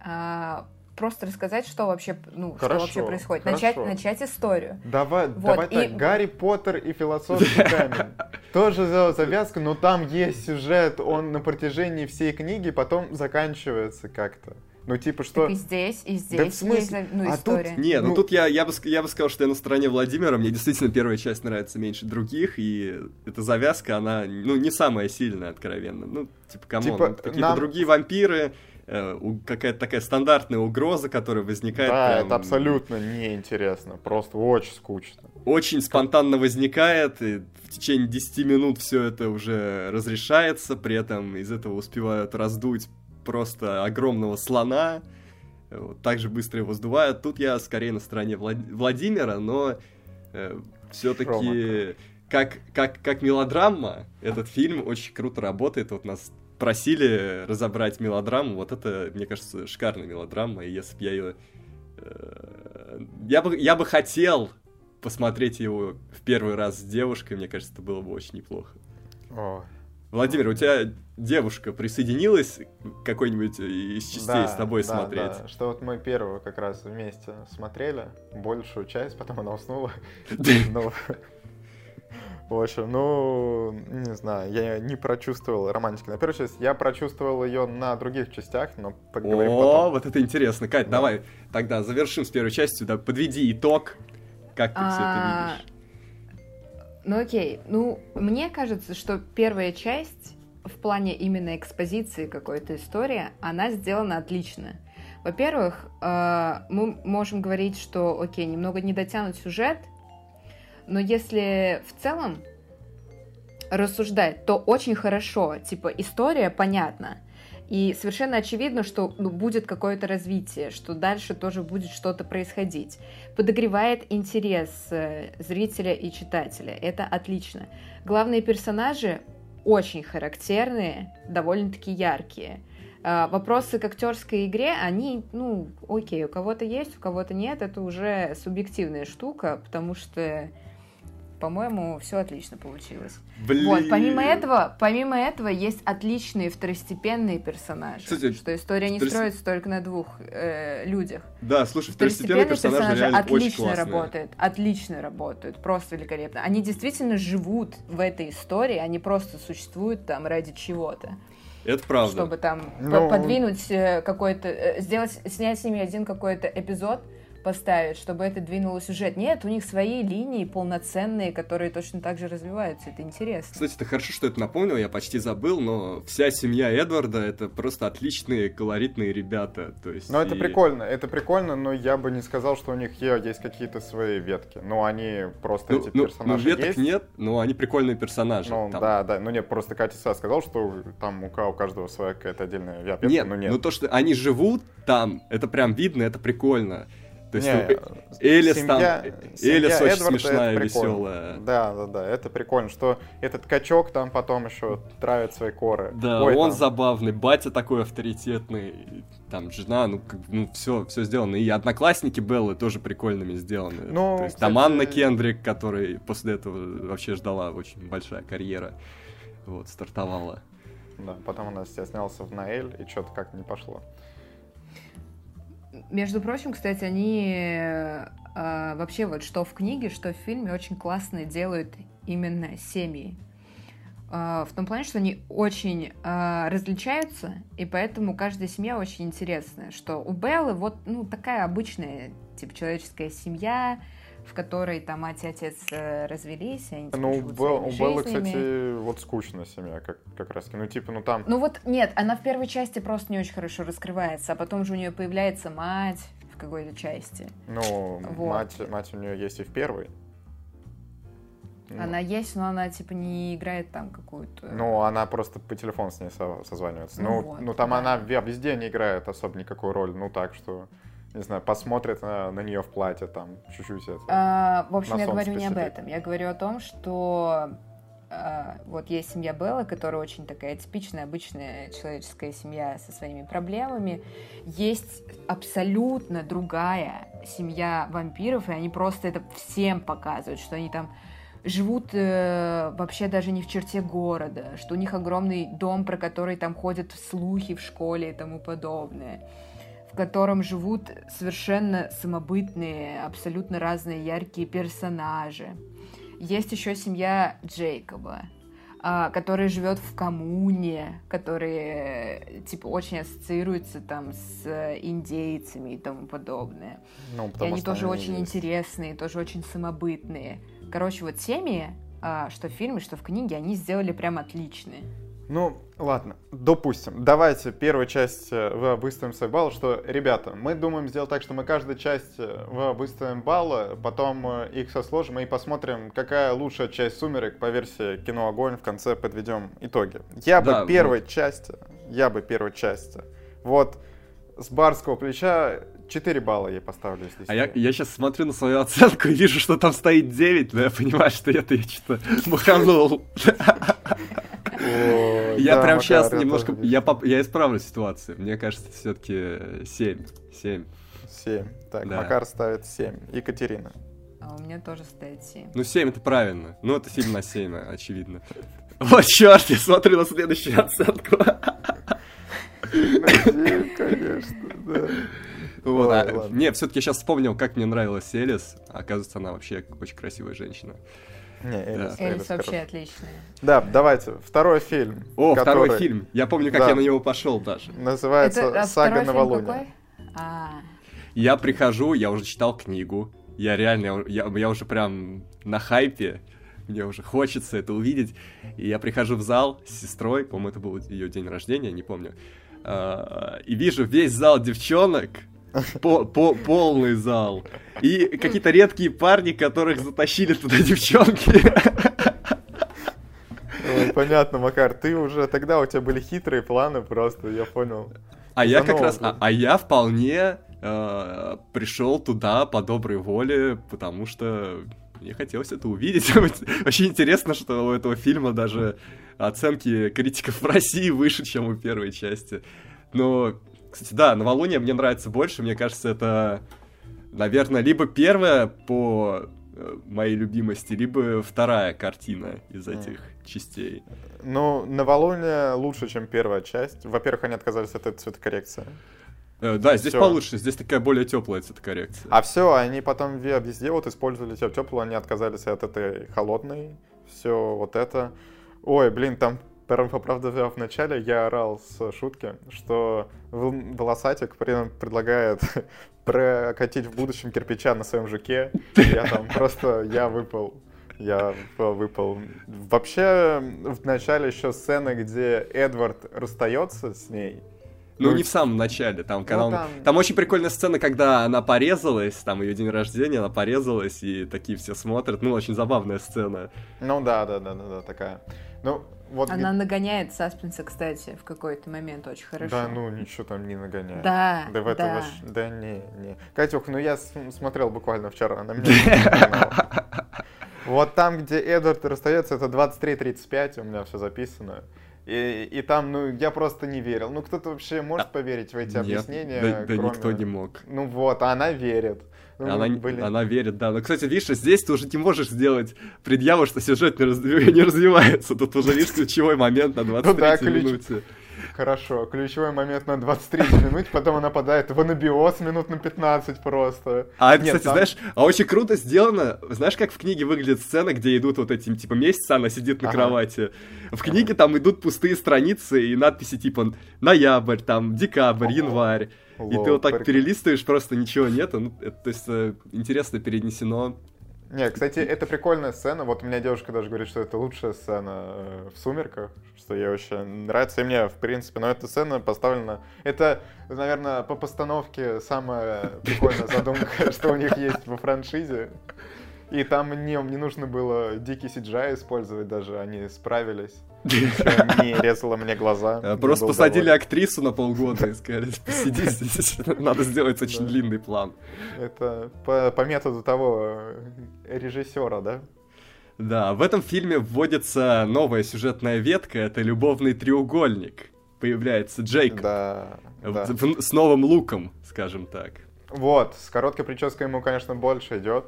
а, просто рассказать, что вообще, ну, что Хорошо, вообще происходит. хорошо. Начать, начать историю. Давай, Вот, давай и- так, Гарри Поттер и философский камень. Тоже сделал завязку, но там есть сюжет, он на протяжении всей книги потом заканчивается как-то. Ну, типа, что... Так и здесь, и здесь в смысле? есть ну, А тут история. Не, ну, Ну- тут я, я, бы, я бы сказал, что я на стороне Владимира. Мне действительно первая часть нравится меньше других, и эта завязка, она, ну, не самая сильная, откровенно. Ну, типа, come on, Типа, какие-то нам- другие вампиры, какая-то такая стандартная угроза, которая возникает Да, прям это абсолютно неинтересно, просто очень скучно. очень спонтанно возникает, и в течение 10 минут все это уже разрешается, при этом из этого успевают раздуть просто огромного слона, вот, так же быстро его сдувают. Тут я скорее на стороне Влад- Владимира, но все-таки как, как, как мелодрама этот фильм очень круто работает. Вот нас просили разобрать мелодраму, вот это, мне кажется, шикарная мелодрама, и если бы я ее... Я бы, я бы хотел посмотреть его в первый раз с девушкой, мне кажется, это было бы очень неплохо. Ой. Владимир, у тебя девушка присоединилась к какой-нибудь из частей Да, с тобой да, смотреть? да. Что вот мы первую как раз вместе смотрели, большую часть, потом она уснула. В общем, ну, не знаю, я не прочувствовал романтики на первой части. Я прочувствовал ее на других частях, но поговорим О, потом. вот это интересно. Кать, Да. давай тогда завершим с первой частью, да, подведи итог, как ты все это А, видишь. Ну окей, ну мне кажется, что первая часть в плане именно экспозиции какой-то истории, она сделана отлично. Во-первых, э, мы можем говорить, что, окей, немного не дотянут сюжет, но если в целом рассуждать, то очень хорошо. Типа, история понятна. И совершенно очевидно, что ну, будет какое-то развитие, что дальше тоже будет что-то происходить. Подогревает интерес э, зрителя и читателя. Это отлично. Главные персонажи очень характерные, довольно-таки яркие. А, вопросы к актерской игре, они, ну, окей, у кого-то есть, у кого-то нет, это уже субъективная штука, потому что по-моему, все отлично получилось. Блин. Вот, помимо этого, помимо этого, есть отличные второстепенные персонажи. Кстати, что история не второс... строится только на двух э, людях. Да, слушай, второстепенные, второстепенные персонажи, персонажи отлично работают, отлично работают, просто великолепно. Они действительно живут в этой истории, они просто существуют там ради чего-то. Это правда. Чтобы там ну... подвинуть э, какой-то, э, сделать, снять с ними один какой-то эпизод, поставить, чтобы это двинуло сюжет. Нет, у них свои линии полноценные, которые точно так же развиваются. Это интересно. Кстати, это хорошо, что это напомнил, я почти забыл, но вся семья Эдварда это просто отличные, колоритные ребята. То есть но и... это прикольно, это прикольно, но я бы не сказал, что у них есть какие-то свои ветки. Ну, они просто ну, эти ну, персонажи Ну, веток есть. нет, но они прикольные персонажи. Ну, там. да, да. Ну, нет, просто Катя сказал, что там у каждого своя какая-то отдельная ветка, нет, но нет. ну то, что они живут там, это прям видно, это прикольно. То есть не, ну, Элис семья, там, Элис очень Эдварда смешная, веселая. Да, да, да, это прикольно, что этот качок там потом еще травит свои коры. Да, Ой, он там... забавный, батя такой авторитетный, там жена, ну, как, ну все, все сделано. И одноклассники Беллы тоже прикольными сделаны. Ну, То есть кстати... там Анна Кендрик, которая после этого вообще ждала очень большая карьера, вот, стартовала. Да, потом она снялся в Наэль, и что-то как не пошло. Между прочим, кстати, они э, вообще вот что в книге, что в фильме очень классно делают именно семьи. Э, в том плане, что они очень э, различаются, и поэтому каждая семья очень интересная. Что у Беллы вот ну, такая обычная типа человеческая семья, в которой там мать и отец э, развелись, они Ну, у, Бел, у Беллы, кстати, вот скучная семья, как, как раз. Ну, типа, ну там... Ну вот, нет, она в первой части просто не очень хорошо раскрывается, а потом же у нее появляется мать в какой-то части. Ну, вот. мать, мать у нее есть и в первой. Ну. Она есть, но она типа не играет там какую-то. Ну, она просто по телефону с ней созванивается. Ну, ну, вот, ну там да. она везде не играет особо никакую роль. Ну так что не знаю, посмотрит на, на нее в платье, там, чуть-чуть это. А, в общем, я говорю не об этом. Я говорю о том, что а, вот есть семья Белла, которая очень такая типичная, обычная человеческая семья со своими проблемами. Есть абсолютно другая семья вампиров, и они просто это всем показывают, что они там живут э, вообще даже не в черте города, что у них огромный дом, про который там ходят слухи в школе и тому подобное в котором живут совершенно самобытные, абсолютно разные яркие персонажи. Есть еще семья Джейкоба, а, который живет в коммуне, который типа очень ассоциируется там с индейцами и тому подобное. Ну, и они тоже они очень есть. интересные, тоже очень самобытные. Короче, вот семьи, а, что в фильме, что в книге, они сделали прям отличные. Ну, ладно, допустим. Давайте первую часть э, выставим свой балл, что, ребята, мы думаем сделать так, что мы каждую часть э, выставим баллы, потом э, их сосложим и посмотрим, какая лучшая часть «Сумерек» по версии «Кино Огонь» в конце подведем итоги. Я да, бы первой вот. части, я бы первой части, вот с барского плеча 4 балла я поставлю, если А я, я сейчас смотрю на свою оценку и вижу, что там стоит 9, но я понимаю, что это я что-то маханул. Я прям сейчас немножко... Я я исправлю ситуацию. Мне кажется, все-таки 7. 7. 7. Так, Макар ставит 7. Екатерина. А у меня тоже стоит 7. Ну, 7 это правильно. Ну, это 7 на 7, очевидно. Вот черт, я смотрю на следующую оценку. конечно, да. Вот, Ой, а, не, все-таки я сейчас вспомнил, как мне нравилась Элис. Оказывается, она вообще очень красивая женщина. Не, Элис, да. Элис, вообще отличная. Да, давайте, второй фильм. О, который... второй фильм. Я помню, как да. я на него пошел даже. Называется Это, а «Сага Новолуния». А. Я прихожу, я уже читал книгу. Я реально, я, я уже прям на хайпе. Мне уже хочется это увидеть. И я прихожу в зал с сестрой, по-моему, это был ее день рождения, не помню. А, и вижу весь зал девчонок, по, по, полный зал. И какие-то редкие парни, которых затащили туда девчонки. Понятно, Макар, ты уже тогда у тебя были хитрые планы просто, я понял. А я как раз, а, а я вполне э, пришел туда по доброй воле, потому что мне хотелось это увидеть. Очень интересно, что у этого фильма даже оценки критиков в России выше, чем у первой части. Но, кстати, да, «Новолуние» мне нравится больше. Мне кажется, это, наверное, либо первая по э, моей любимости, либо вторая картина из этих mm. частей. Ну, «Новолуние» лучше, чем первая часть. Во-первых, они отказались от этой цветокоррекции. Э, да, здесь всё. получше, здесь такая более теплая цветокоррекция. А все, они потом везде вот использовали теплую, они отказались от этой холодной, все вот это. Ой, блин, там правда, в начале я орал с шутки, что волосатик предлагает прокатить в будущем кирпича на своем жуке. Я там просто, я выпал. Я выпал. Вообще, в начале еще сцены, где Эдвард расстается с ней, ну, не в самом начале, там, когда ну, он... там... там очень прикольная сцена, когда она порезалась, там ее день рождения, она порезалась, и такие все смотрят. Ну, очень забавная сцена. Ну да, да, да, да, да такая. Ну, вот Она где... нагоняет саспенса, кстати, в какой-то момент очень хорошо. Да, ну ничего там не нагоняет. Да, да. В да. Ваш... да не, не. Катюх, ну я смотрел буквально вчера, на меня Вот там, где Эдвард расстается, это 23.35, у меня все записано. И, и там, ну, я просто не верил. Ну, кто-то вообще может поверить в эти Нет, объяснения? Да, да кроме... никто не мог. Ну вот, а она верит. Ну, она, блин. она верит, да. Но, кстати, видишь, здесь ты уже не можешь сделать предъяву, что сюжет не, разви... не развивается. Тут уже, видишь, ключевой момент на 23 ну, да, ключ... минуте. Хорошо, ключевой момент на 23 минут, потом она нападает в анабиоз минут на 15 просто. А это, Нет, кстати, там... знаешь, а очень круто сделано. Знаешь, как в книге выглядит сцена, где идут вот эти, типа, месяца, она сидит на ага. кровати. В книге ага. там идут пустые страницы и надписи типа ноябрь, там, декабрь, январь. Лол, и ты вот так прик... перелистываешь, просто ничего нету. Ну, это, то есть, э, интересно перенесено не, кстати, это прикольная сцена. Вот у меня девушка даже говорит, что это лучшая сцена э, в «Сумерках», что ей очень нравится. И мне, в принципе, но эта сцена поставлена... Это, наверное, по постановке самая прикольная задумка, что у них есть во франшизе. И там не, не нужно было дикий CGI использовать даже, они справились. не резало мне глаза. А, просто посадили актрису на полгода и сказали, посиди здесь, надо сделать очень длинный план. Это по методу того э, режиссера, да? Да, в этом фильме вводится новая сюжетная ветка, это любовный треугольник. Появляется Джейк. Да, да. С новым луком, скажем так. Вот, с короткой прической ему, конечно, больше идет.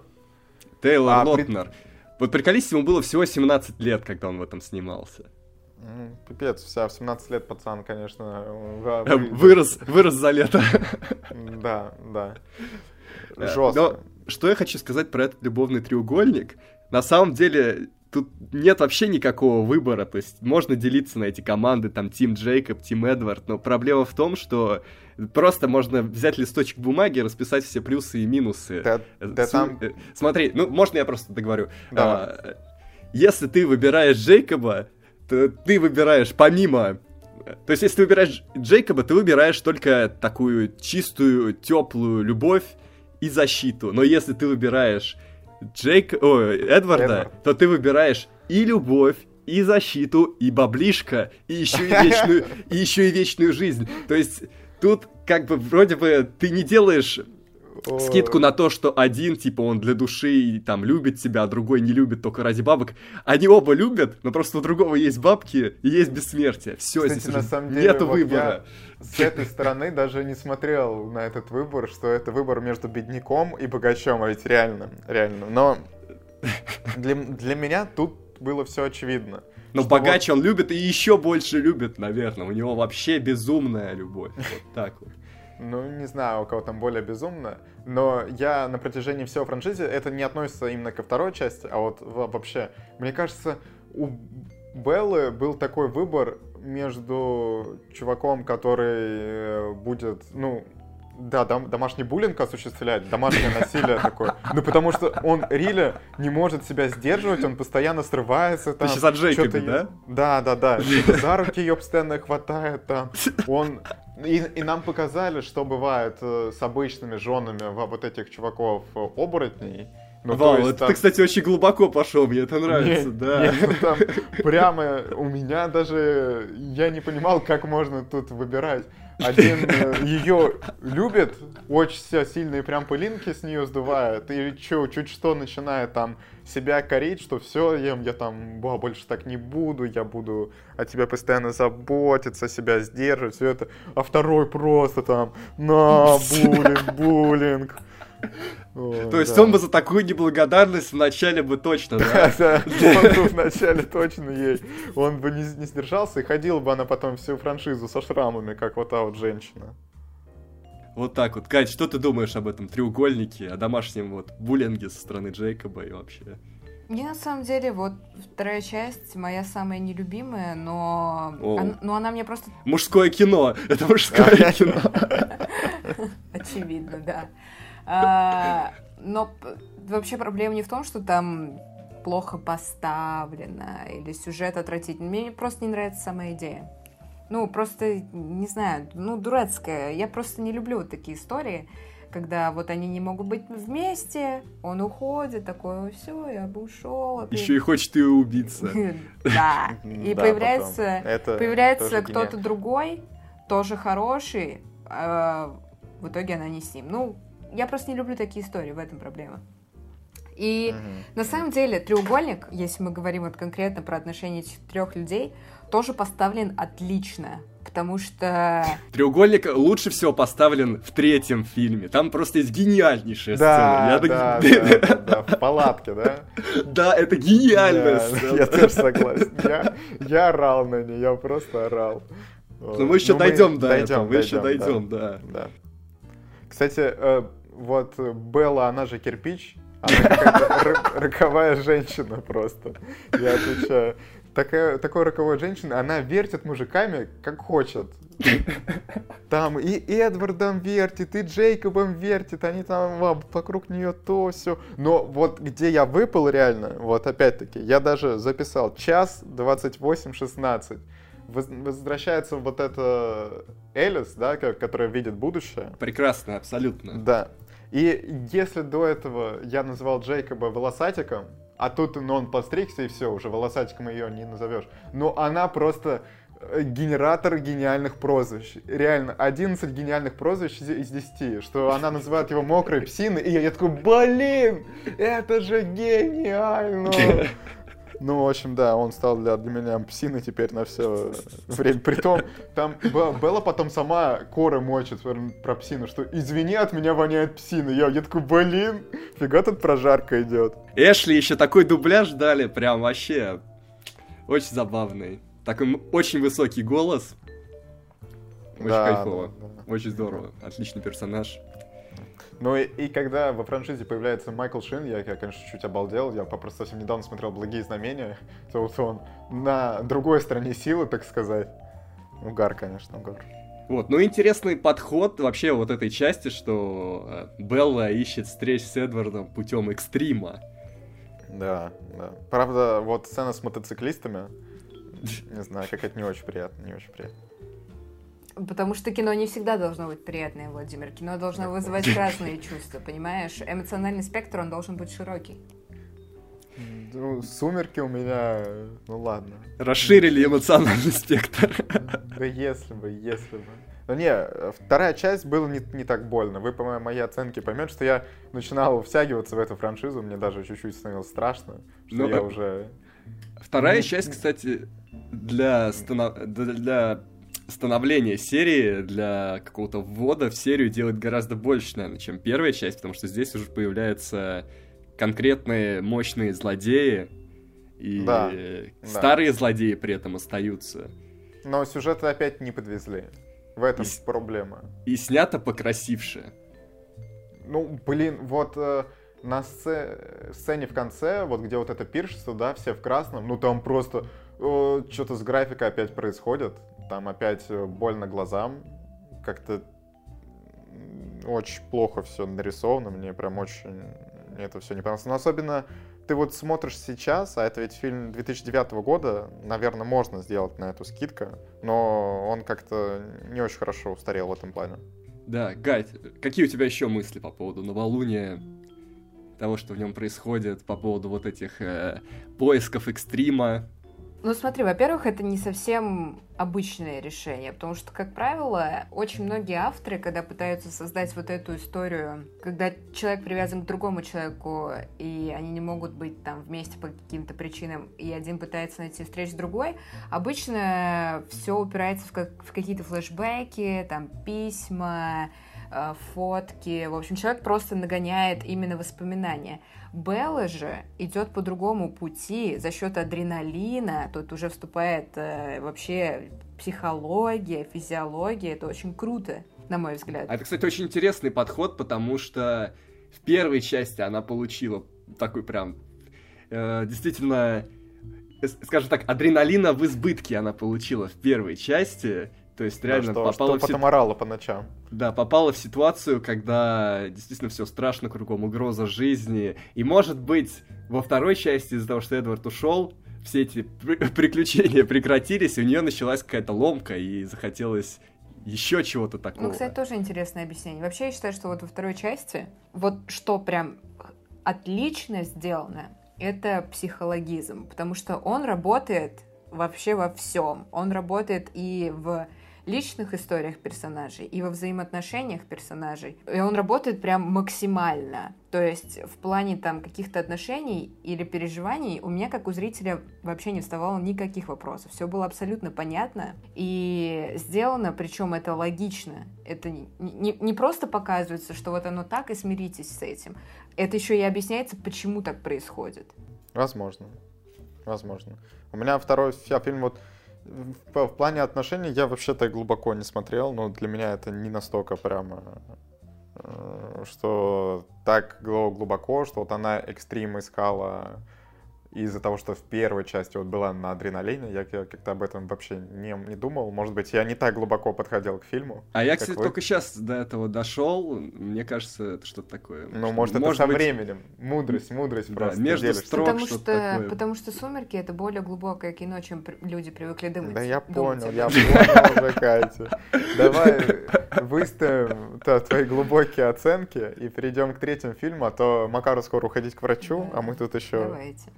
Тейлор а, Лотнер. При... Вот приколись, ему было всего 17 лет, когда он в этом снимался. Пипец, вся в 17 лет пацан, конечно. Вы... Вырос, вырос за лето. Да, да. Э, Жестко. Но что я хочу сказать про этот любовный треугольник? На самом деле, тут нет вообще никакого выбора, то есть можно делиться на эти команды, там, Тим Джейкоб, Тим Эдвард, но проблема в том, что просто можно взять листочек бумаги, расписать все плюсы и минусы. Да, да С... там... Э, смотри, ну, можно я просто договорю? А, если ты выбираешь Джейкоба, то ты выбираешь помимо то есть, если ты выбираешь Джейкоба, ты выбираешь только такую чистую, теплую любовь и защиту. Но если ты выбираешь Джейк... О, Эдварда, Эдвард. то ты выбираешь и любовь, и защиту, и баблишка, и еще и вечную, и еще и вечную жизнь. То есть тут как бы вроде бы ты не делаешь скидку на то, что один, типа, он для души там любит тебя, а другой не любит только ради бабок. Они оба любят, но просто у другого есть бабки и есть бессмертие. Все, Кстати, здесь на самом деле, нету вот выбора. Я с этой стороны даже не смотрел на этот выбор, что это выбор между бедняком и богачом, а ведь реально, реально. Но для, для меня тут было все очевидно. Но богач вот... он любит и еще больше любит, наверное. У него вообще безумная любовь. Вот так вот. Ну, не знаю, у кого там более безумно, но я на протяжении всего франшизы, это не относится именно ко второй части, а вот вообще, мне кажется, у Беллы был такой выбор между чуваком, который э, будет, ну, да, дом, домашний буллинг осуществлять, домашнее насилие такое. Ну, потому что он Риля не может себя сдерживать, он постоянно срывается. Там, Ты сейчас о Джейкобе, да? Да, да, да. За руки ее постоянно хватает там. Он и, и нам показали, что бывает э, с обычными женами вот этих чуваков-оборотней. Ну, Вау, есть, это там... ты, кстати, очень глубоко пошел, мне это нравится, не, да. Не, ну, там прямо у меня даже я не понимал, как можно тут выбирать. Один э, ее любит, очень сильные прям пылинки с нее сдувает, и чё, чуть что начинает там себя корить, что все, ем, я там ба, больше так не буду, я буду о тебе постоянно заботиться, себя сдерживать, все это. А второй просто там, на, буллинг, буллинг. То есть он бы за такую неблагодарность вначале бы точно, да? Да, он бы вначале точно ей. Он бы не, не сдержался и ходил бы она потом всю франшизу со шрамами, как вот та вот женщина. Вот так вот. Кать, что ты думаешь об этом треугольнике, о домашнем вот буллинге со стороны Джейкоба и вообще? Мне на самом деле вот вторая часть моя самая нелюбимая, но, она, но она мне просто... Мужское кино! Это мужское кино! Очевидно, да. А, но вообще проблема не в том, что там плохо поставлено или сюжет отвратительный. Мне просто не нравится сама идея. Ну, просто, не знаю, ну, дурацкая. Я просто не люблю вот такие истории, когда вот они не могут быть вместе, он уходит, такой, все, я бы ушел. Еще и хочет ее убиться. Да, и появляется появляется кто-то другой, тоже хороший, а в итоге она не с ним. Ну, я просто не люблю такие истории, в этом проблема. И uh-huh. на самом деле треугольник, если мы говорим вот конкретно про отношения этих трех людей, тоже поставлен отлично. Потому что... Треугольник лучше всего поставлен в третьем фильме. Там просто есть гениальнейшая да, сцена. Я да, так... да, да, в палатке, да? Да, это гениальная сцена. Я тоже согласен. Я, я орал на нее, я просто орал. Но мы еще дойдем до этого, мы еще дойдем, да. да. Кстати, э, вот Белла, она же кирпич, она какая-то роковая женщина просто. Я отвечаю. Такая, такой роковой женщина, она вертит мужиками, как хочет. Там и Эдвардом вертит, и Джейкобом вертит, они там вокруг нее то все. Но вот где я выпал реально, вот опять-таки, я даже записал час 28-16 возвращается вот это Элис, да, которая видит будущее. Прекрасно, абсолютно. Да. И если до этого я называл Джейкоба волосатиком, а тут ну, он постригся и все, уже волосатиком ее не назовешь. Но она просто э, генератор гениальных прозвищ. Реально, 11 гениальных прозвищ из 10. Что она называет его мокрой псиной, и я такой, блин, это же гениально! Ну, в общем, да, он стал для, для меня псиной теперь на все время. Притом, там Белла потом сама коры мочит про псину, что извини, от меня воняет псина. Я, я такой, блин, фига тут прожарка идет. Эшли еще такой дубляж дали, прям вообще очень забавный. Такой очень высокий голос. Очень да, кайфово. Да, да. Очень здорово. Отличный персонаж. Ну и, и когда во франшизе появляется Майкл Шин, я, я, конечно, чуть обалдел. Я просто совсем недавно смотрел «Благие знамения». То вот он на другой стороне силы, так сказать. Угар, конечно, угар. Вот, ну интересный подход вообще вот этой части, что э, Белла ищет встреч с Эдвардом путем экстрима. Да, да. Правда, вот сцена с мотоциклистами, не знаю, какая-то не очень приятная, не очень приятная. Потому что кино не всегда должно быть приятное, Владимир. Кино должно вызывать разные чувства, понимаешь? Эмоциональный спектр, он должен быть широкий. Ну, сумерки у меня, ну ладно. Расширили эмоциональный спектр. Да если бы, если бы. Ну не, вторая часть была не, не так больно. Вы по моей оценке поймете, что я начинал втягиваться в эту франшизу, мне даже чуть-чуть становилось страшно, что ну, я уже... Вторая часть, кстати, для, станов... для становление серии для какого-то ввода в серию делает гораздо больше, наверное, чем первая часть, потому что здесь уже появляются конкретные мощные злодеи, и да, старые да. злодеи при этом остаются. Но сюжеты опять не подвезли. В этом и, проблема. И снято покрасивше. Ну, блин, вот э, на сце- сцене в конце, вот где вот это пиршество, да, все в красном, ну там просто э, что-то с графикой опять происходит. Там опять э, больно глазам. Как-то очень плохо все нарисовано. Мне прям очень это все не понравилось. Но особенно ты вот смотришь сейчас, а это ведь фильм 2009 года, наверное, можно сделать на эту скидка, но он как-то не очень хорошо устарел в этом плане. Да, Гать, какие у тебя еще мысли по поводу новолуния того, что в нем происходит по поводу вот этих э, поисков экстрима. Ну смотри, во-первых, это не совсем обычное решение, потому что, как правило, очень многие авторы, когда пытаются создать вот эту историю, когда человек привязан к другому человеку, и они не могут быть там вместе по каким-то причинам, и один пытается найти встречу с другой, обычно все упирается в, как, в какие-то флешбеки, там письма, фотки. В общем, человек просто нагоняет именно воспоминания. Белла же идет по другому пути за счет адреналина. Тут уже вступает э, вообще психология, физиология. Это очень круто, на мой взгляд. А это, кстати, очень интересный подход, потому что в первой части она получила такой прям э, действительно, э, скажем так, адреналина в избытке она получила в первой части. То есть реально что, попала что в потом орала по ночам. Да, попала в ситуацию, когда действительно все страшно кругом, угроза жизни. И может быть, во второй части из-за того, что Эдвард ушел, все эти при- приключения прекратились, и у нее началась какая-то ломка, и захотелось еще чего-то такого. Ну, кстати, тоже интересное объяснение. Вообще, я считаю, что вот во второй части, вот что прям отлично сделано, это психологизм, потому что он работает вообще во всем. Он работает и в личных историях персонажей и во взаимоотношениях персонажей. И он работает прям максимально. То есть в плане там каких-то отношений или переживаний у меня, как у зрителя, вообще не вставало никаких вопросов. Все было абсолютно понятно и сделано, причем это логично. Это не, не, не просто показывается, что вот оно так, и смиритесь с этим. Это еще и объясняется, почему так происходит. Возможно. Возможно. У меня второй фильм вот в, плане отношений я вообще так глубоко не смотрел, но для меня это не настолько прямо, э, что так глубоко, что вот она экстрим искала из-за того, что в первой части вот была на адреналине, я, я как-то об этом вообще не, не думал. Может быть, я не так глубоко подходил к фильму. А я, кстати, вы. только сейчас до этого дошел. Мне кажется, это что-то такое. Ну, может, это может со быть... временем. Мудрость, мудрость да, просто. Между делишься. строк потому что такое. Потому что «Сумерки» — это более глубокое кино, чем люди привыкли думать. Да я думать понял, я понял уже, Катя. Давай выставим твои глубокие оценки и перейдем к третьему фильму, а то Макару скоро уходить к врачу, а мы тут еще... Давайте.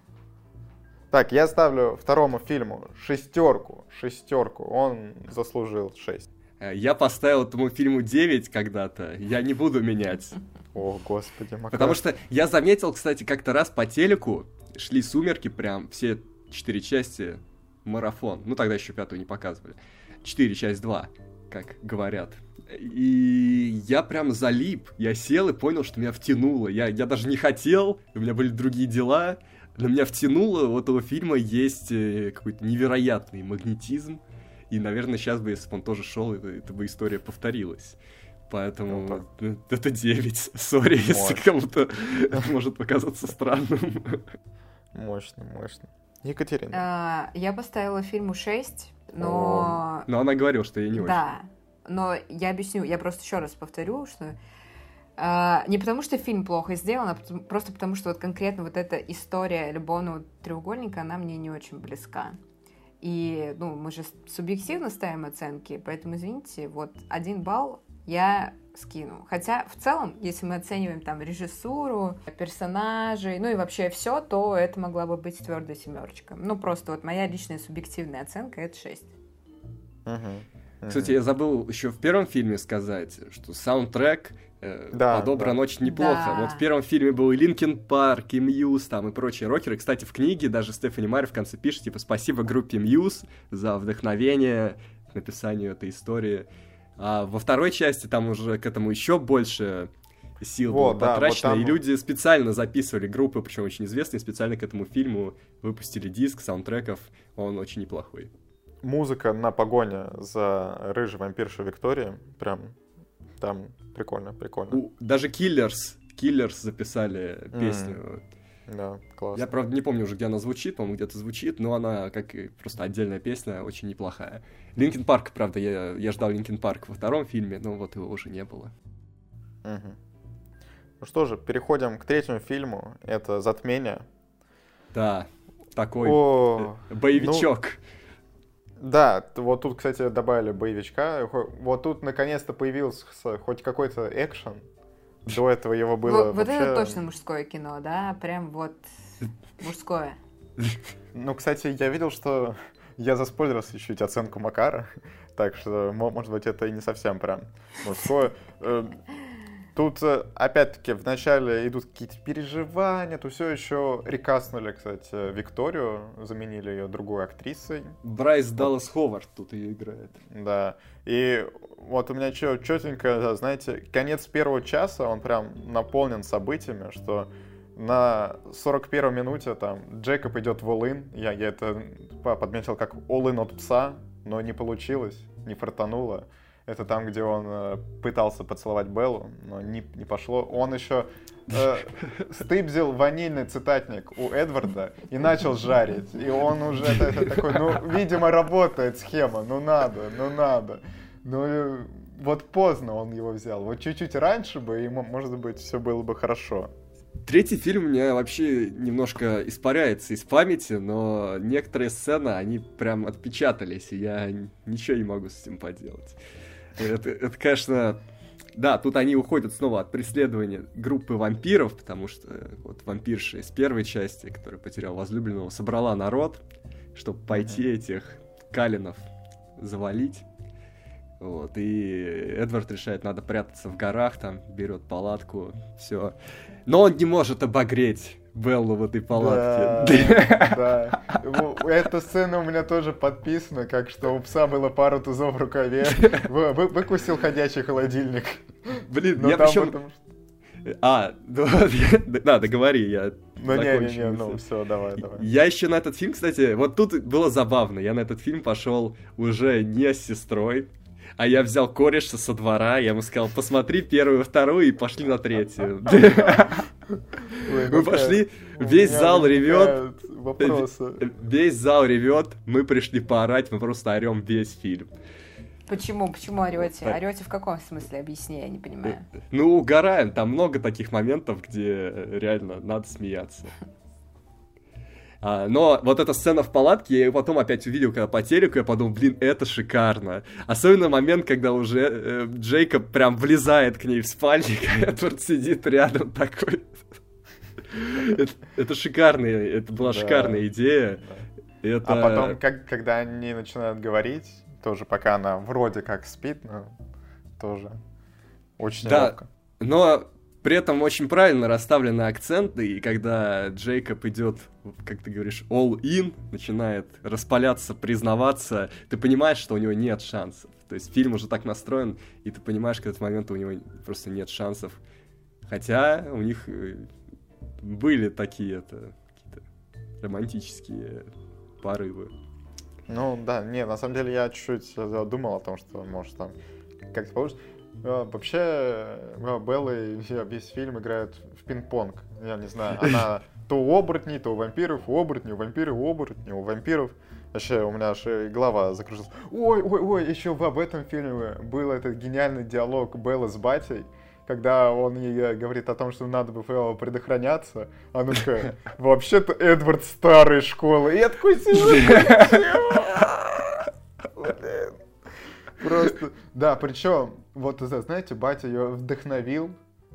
Так, я ставлю второму фильму шестерку. Шестерку. Он заслужил шесть. Э, я поставил этому фильму 9 когда-то. Я не буду менять. О, господи, Макар. Потому что я заметил, кстати, как-то раз по телеку шли «Сумерки», прям все четыре части, марафон. Ну, тогда еще пятую не показывали. Четыре, часть два, как говорят. И я прям залип. Я сел и понял, что меня втянуло. Я, я даже не хотел, у меня были другие дела на меня втянуло, у этого фильма есть э, какой-то невероятный магнетизм, и, наверное, сейчас бы, если бы он тоже шел, это, это бы история повторилась. Поэтому ну, это 9. Сори, если кому-то это может показаться странным. Мощно, мощно. Екатерина. А, я поставила фильму 6, но... Но она говорила, что я не очень. Да, но я объясню, я просто еще раз повторю, что не потому, что фильм плохо сделан, а просто потому, что вот конкретно вот эта история любовного треугольника, она мне не очень близка. И, ну, мы же субъективно ставим оценки, поэтому, извините, вот один балл я скину. Хотя, в целом, если мы оцениваем там режиссуру, персонажей, ну и вообще все, то это могла бы быть твердая семерочка. Ну, просто вот моя личная субъективная оценка — это 6. Uh-huh. Кстати, я забыл еще в первом фильме сказать, что саундтрек э, да, подобран да. очень неплохо. Да. Вот в первом фильме был и Linkin Park, и Muse, там, и прочие рокеры. Кстати, в книге даже Стефани Майер в конце пишет, типа, спасибо группе Muse за вдохновение к написанию этой истории. А во второй части там уже к этому еще больше сил вот, было потрачено, да, вот там... и люди специально записывали группы, причем очень известные, специально к этому фильму выпустили диск саундтреков, он очень неплохой. Музыка на погоне за рыжей вампиршей Викторией, прям там прикольно, прикольно. У, даже Killers, Killers записали песню. Mm. Да, классно. Я, правда, не помню уже, где она звучит, по-моему, где-то звучит, но она, как и просто отдельная песня, очень неплохая. Linkin Park, правда, я, я ждал Linkin Park во втором фильме, но вот его уже не было. Угу. Ну что же, переходим к третьему фильму. Это «Затмение». Да, такой О, боевичок. Ну, да, вот тут, кстати, добавили боевичка. Вот тут наконец-то появился хоть какой-то экшен. До этого его было Вот, вообще... вот это точно мужское кино, да? Прям вот мужское. Ну, кстати, я видел, что я заспойлерил чуть-чуть оценку Макара, так что, может быть, это и не совсем прям мужское. Тут, э, опять-таки, вначале идут какие-то переживания, то все еще рекастнули, кстати, Викторию, заменили ее другой актрисой. Брайс Даллас Ховард тут ее играет. Да, и вот у меня четенько, знаете, конец первого часа, он прям наполнен событиями, что на 41 минуте там Джейкоб идет в all Я, я это подметил как all от пса, но не получилось, не фартануло. Это там, где он э, пытался поцеловать Беллу, но не, не пошло. Он еще э, стыбзил ванильный цитатник у Эдварда и начал жарить. И он уже это, это такой, ну, видимо, работает схема, ну надо, ну надо. Ну, вот поздно он его взял. Вот чуть-чуть раньше бы, ему, может быть, все было бы хорошо. Третий фильм у меня вообще немножко испаряется из памяти, но некоторые сцены, они прям отпечатались, и я ничего не могу с этим поделать. Это, это конечно, да, тут они уходят снова от преследования группы вампиров, потому что вот вампирша из первой части, которая потеряла возлюбленного, собрала народ, чтобы пойти этих калинов завалить. Вот, и Эдвард решает, надо прятаться в горах, там, берет палатку, все. Но он не может обогреть Беллу в этой палатке. Да, да. Эта сцена у меня тоже подписана, как что у пса было пару тузов в рукаве. Вы, вы, выкусил ходячий холодильник. Блин, я причем... Этом... А, да, договори, я ну, не, не, не, ну, все, давай, давай. Я еще на этот фильм, кстати, вот тут было забавно. Я на этот фильм пошел уже не с сестрой, а я взял кореша со двора, я ему сказал, посмотри первую, вторую и пошли на третью. Мы пошли, весь зал ревет. Весь зал ревет, мы пришли поорать, мы просто орем весь фильм. Почему? Почему орете? Орете в каком смысле? Объясни, я не понимаю. Ну, угораем. Там много таких моментов, где реально надо смеяться. А, но вот эта сцена в палатке, я ее потом опять увидел, когда по телеку, я подумал, блин, это шикарно. Особенно момент, когда уже э, Джейкоб прям влезает к ней в спальник, а Эдвард сидит рядом такой. это, это шикарная, это была да. шикарная идея. Это... А потом, как, когда они начинают говорить, тоже пока она вроде как спит, но тоже очень да, ловко. Но при этом очень правильно расставлены акценты, и когда Джейкоб идет, как ты говоришь, all in, начинает распаляться, признаваться, ты понимаешь, что у него нет шансов. То есть фильм уже так настроен, и ты понимаешь, к этому моменту у него просто нет шансов. Хотя у них э, были такие это какие-то романтические порывы. Ну да, не, на самом деле я чуть-чуть думал о том, что может там как-то получится. А, вообще, а, Белла и весь фильм играют в пинг-понг. Я не знаю, она то у оборотней, то у вампиров, у оборотней, у вампиров, у оборотней, у вампиров. Вообще, у меня аж голова закружилась. Ой, ой, ой, еще в этом фильме был этот гениальный диалог Беллы с батей, когда он ей говорит о том, что надо бы предохраняться, она такая, вообще-то Эдвард старой школы. И я такой Просто, да, причем, вот, знаете, батя ее вдохновил,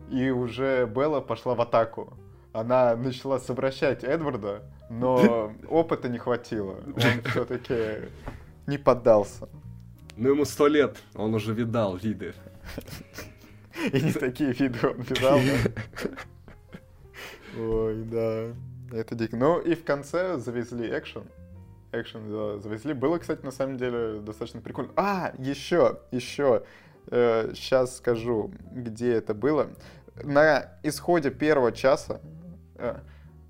и уже Белла пошла в атаку. Она начала совращать Эдварда, но опыта не хватило. Он все-таки не поддался. Ну, ему сто лет, он уже видал виды. И не такие виды он видал, да? Ой, да. Это дико. Ну и в конце завезли экшен экшен завезли. Было, кстати, на самом деле достаточно прикольно. А, еще, еще. Э, сейчас скажу, где это было. На исходе первого часа э,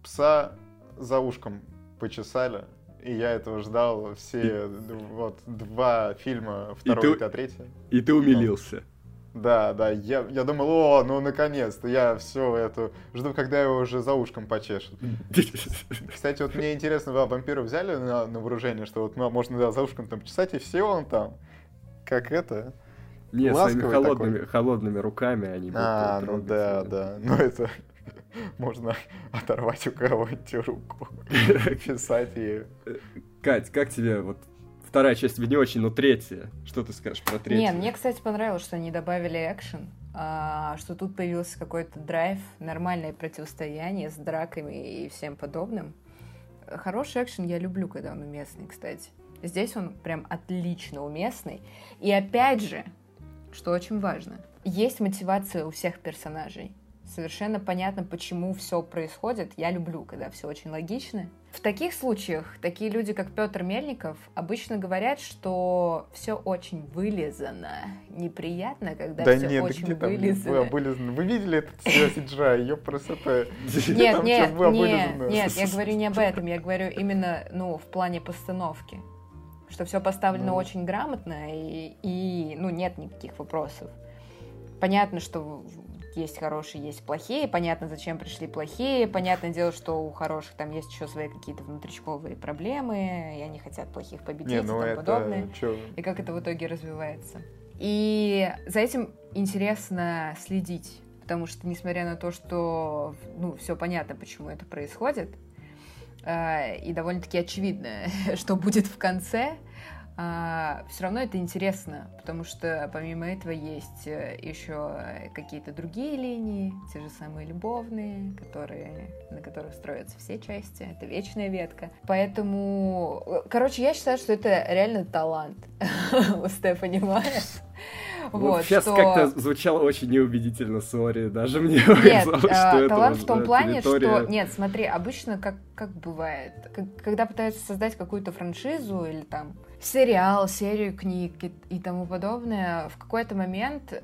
пса за ушком почесали. И я этого ждал все и... вот два фильма, второй и, ты... и третий. И ты умилился. Да, да, я, я думал, о, ну наконец-то, я все это жду, когда его уже за ушком почешут. Кстати, вот мне интересно, да, вампиры взяли на, на вооружение, что вот можно да, за ушком там почесать, и все он там, как это, Не, своими холодными, такой. холодными руками они будут А, ну да, да, ну это можно оторвать у кого-нибудь руку, писать и... Кать, как тебе вот вторая часть тебе не очень, но третья. Что ты скажешь про третью? Не, мне, кстати, понравилось, что они добавили экшен. а, что тут появился какой-то драйв, нормальное противостояние с драками и всем подобным. Хороший экшен я люблю, когда он уместный, кстати. Здесь он прям отлично уместный. И опять же, что очень важно, есть мотивация у всех персонажей. Совершенно понятно, почему все происходит. Я люблю, когда все очень логично. В таких случаях такие люди, как Петр Мельников, обычно говорят, что все очень вылизано. Неприятно, когда да все нет, очень где там вылизано. вылизано. Вы видели этот CGI? Ее просто. Нет, нет, было нет, я говорю не об этом, я говорю именно, ну, в плане постановки. Что все поставлено Ну. очень грамотно и, и, ну, нет никаких вопросов. Понятно, что есть хорошие, есть плохие, понятно, зачем пришли плохие, понятное дело, что у хороших там есть еще свои какие-то внутричковые проблемы, и они хотят плохих победить Не, и ну тому это... подобное чё? и как это в итоге развивается. И за этим интересно следить, потому что, несмотря на то, что, ну, все понятно, почему это происходит, э, и довольно-таки очевидно, что будет в конце, все равно это интересно, потому что помимо этого есть э, еще какие-то другие линии, те же самые любовные, которые, на которых строятся все части, это вечная ветка. Поэтому, э, короче, я считаю, что это реально талант у Стефани Майерс. Вот, Вот, сейчас что- как-то звучало очень неубедительно, сори, даже мне Нет, показалось, а, что это талант в том да, плане, что... территория- Нет, смотри, обычно как, как бывает, как- когда пытаются создать какую-то франшизу или там сериал, серию книг и, и тому подобное, в какой-то момент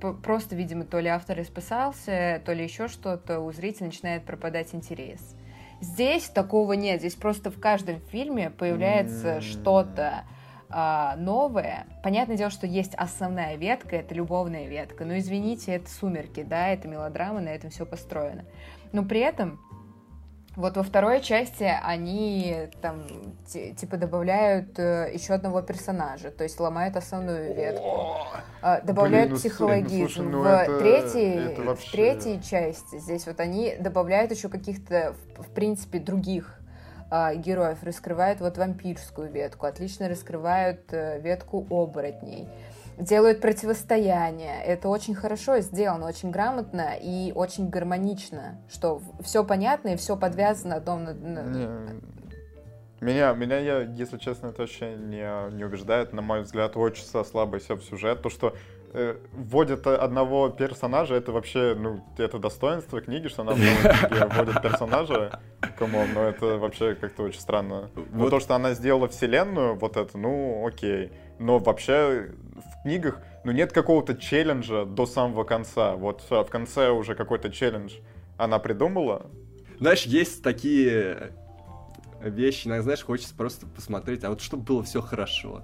п- просто, видимо, то ли автор исписался, то ли еще что-то, у зрителя начинает пропадать интерес. Здесь такого нет, здесь просто в каждом фильме появляется М. что-то а, новое. Понятное дело, что есть основная ветка, это любовная ветка, но извините, это сумерки, да, это мелодрама, на этом все построено. Но при этом вот во второй части они там ти- типа добавляют э, еще одного персонажа, то есть ломают основную ветку, А, добавляют Блин, ну, слушай, психологизм. ну, слушай, ну в, это- третьей, это в вообще- третьей части здесь вот они добавляют еще каких-то, в, в принципе, других а, героев, раскрывают вот вампирскую ветку, отлично раскрывают э, ветку оборотней, делают противостояние. Это очень хорошо сделано, очень грамотно и очень гармонично, что все понятно и все подвязано одно на- на- Не, Меня, меня, я, если честно, это вообще не, не убеждает. На мой взгляд, очень со- слабый все в сюжет. То, что э, вводят одного персонажа, это вообще, ну, это достоинство книги, что она в новой книге вводит персонажа. Come on, но это вообще как-то очень странно. Но Вот. то, что она сделала вселенную, вот это, ну, окей. Но вообще в книгах, ну, нет какого-то челленджа до самого конца. Вот а, в конце уже какой-то челлендж она придумала, Знаешь, есть такие вещи, знаешь, хочется просто посмотреть, а вот чтобы было все хорошо.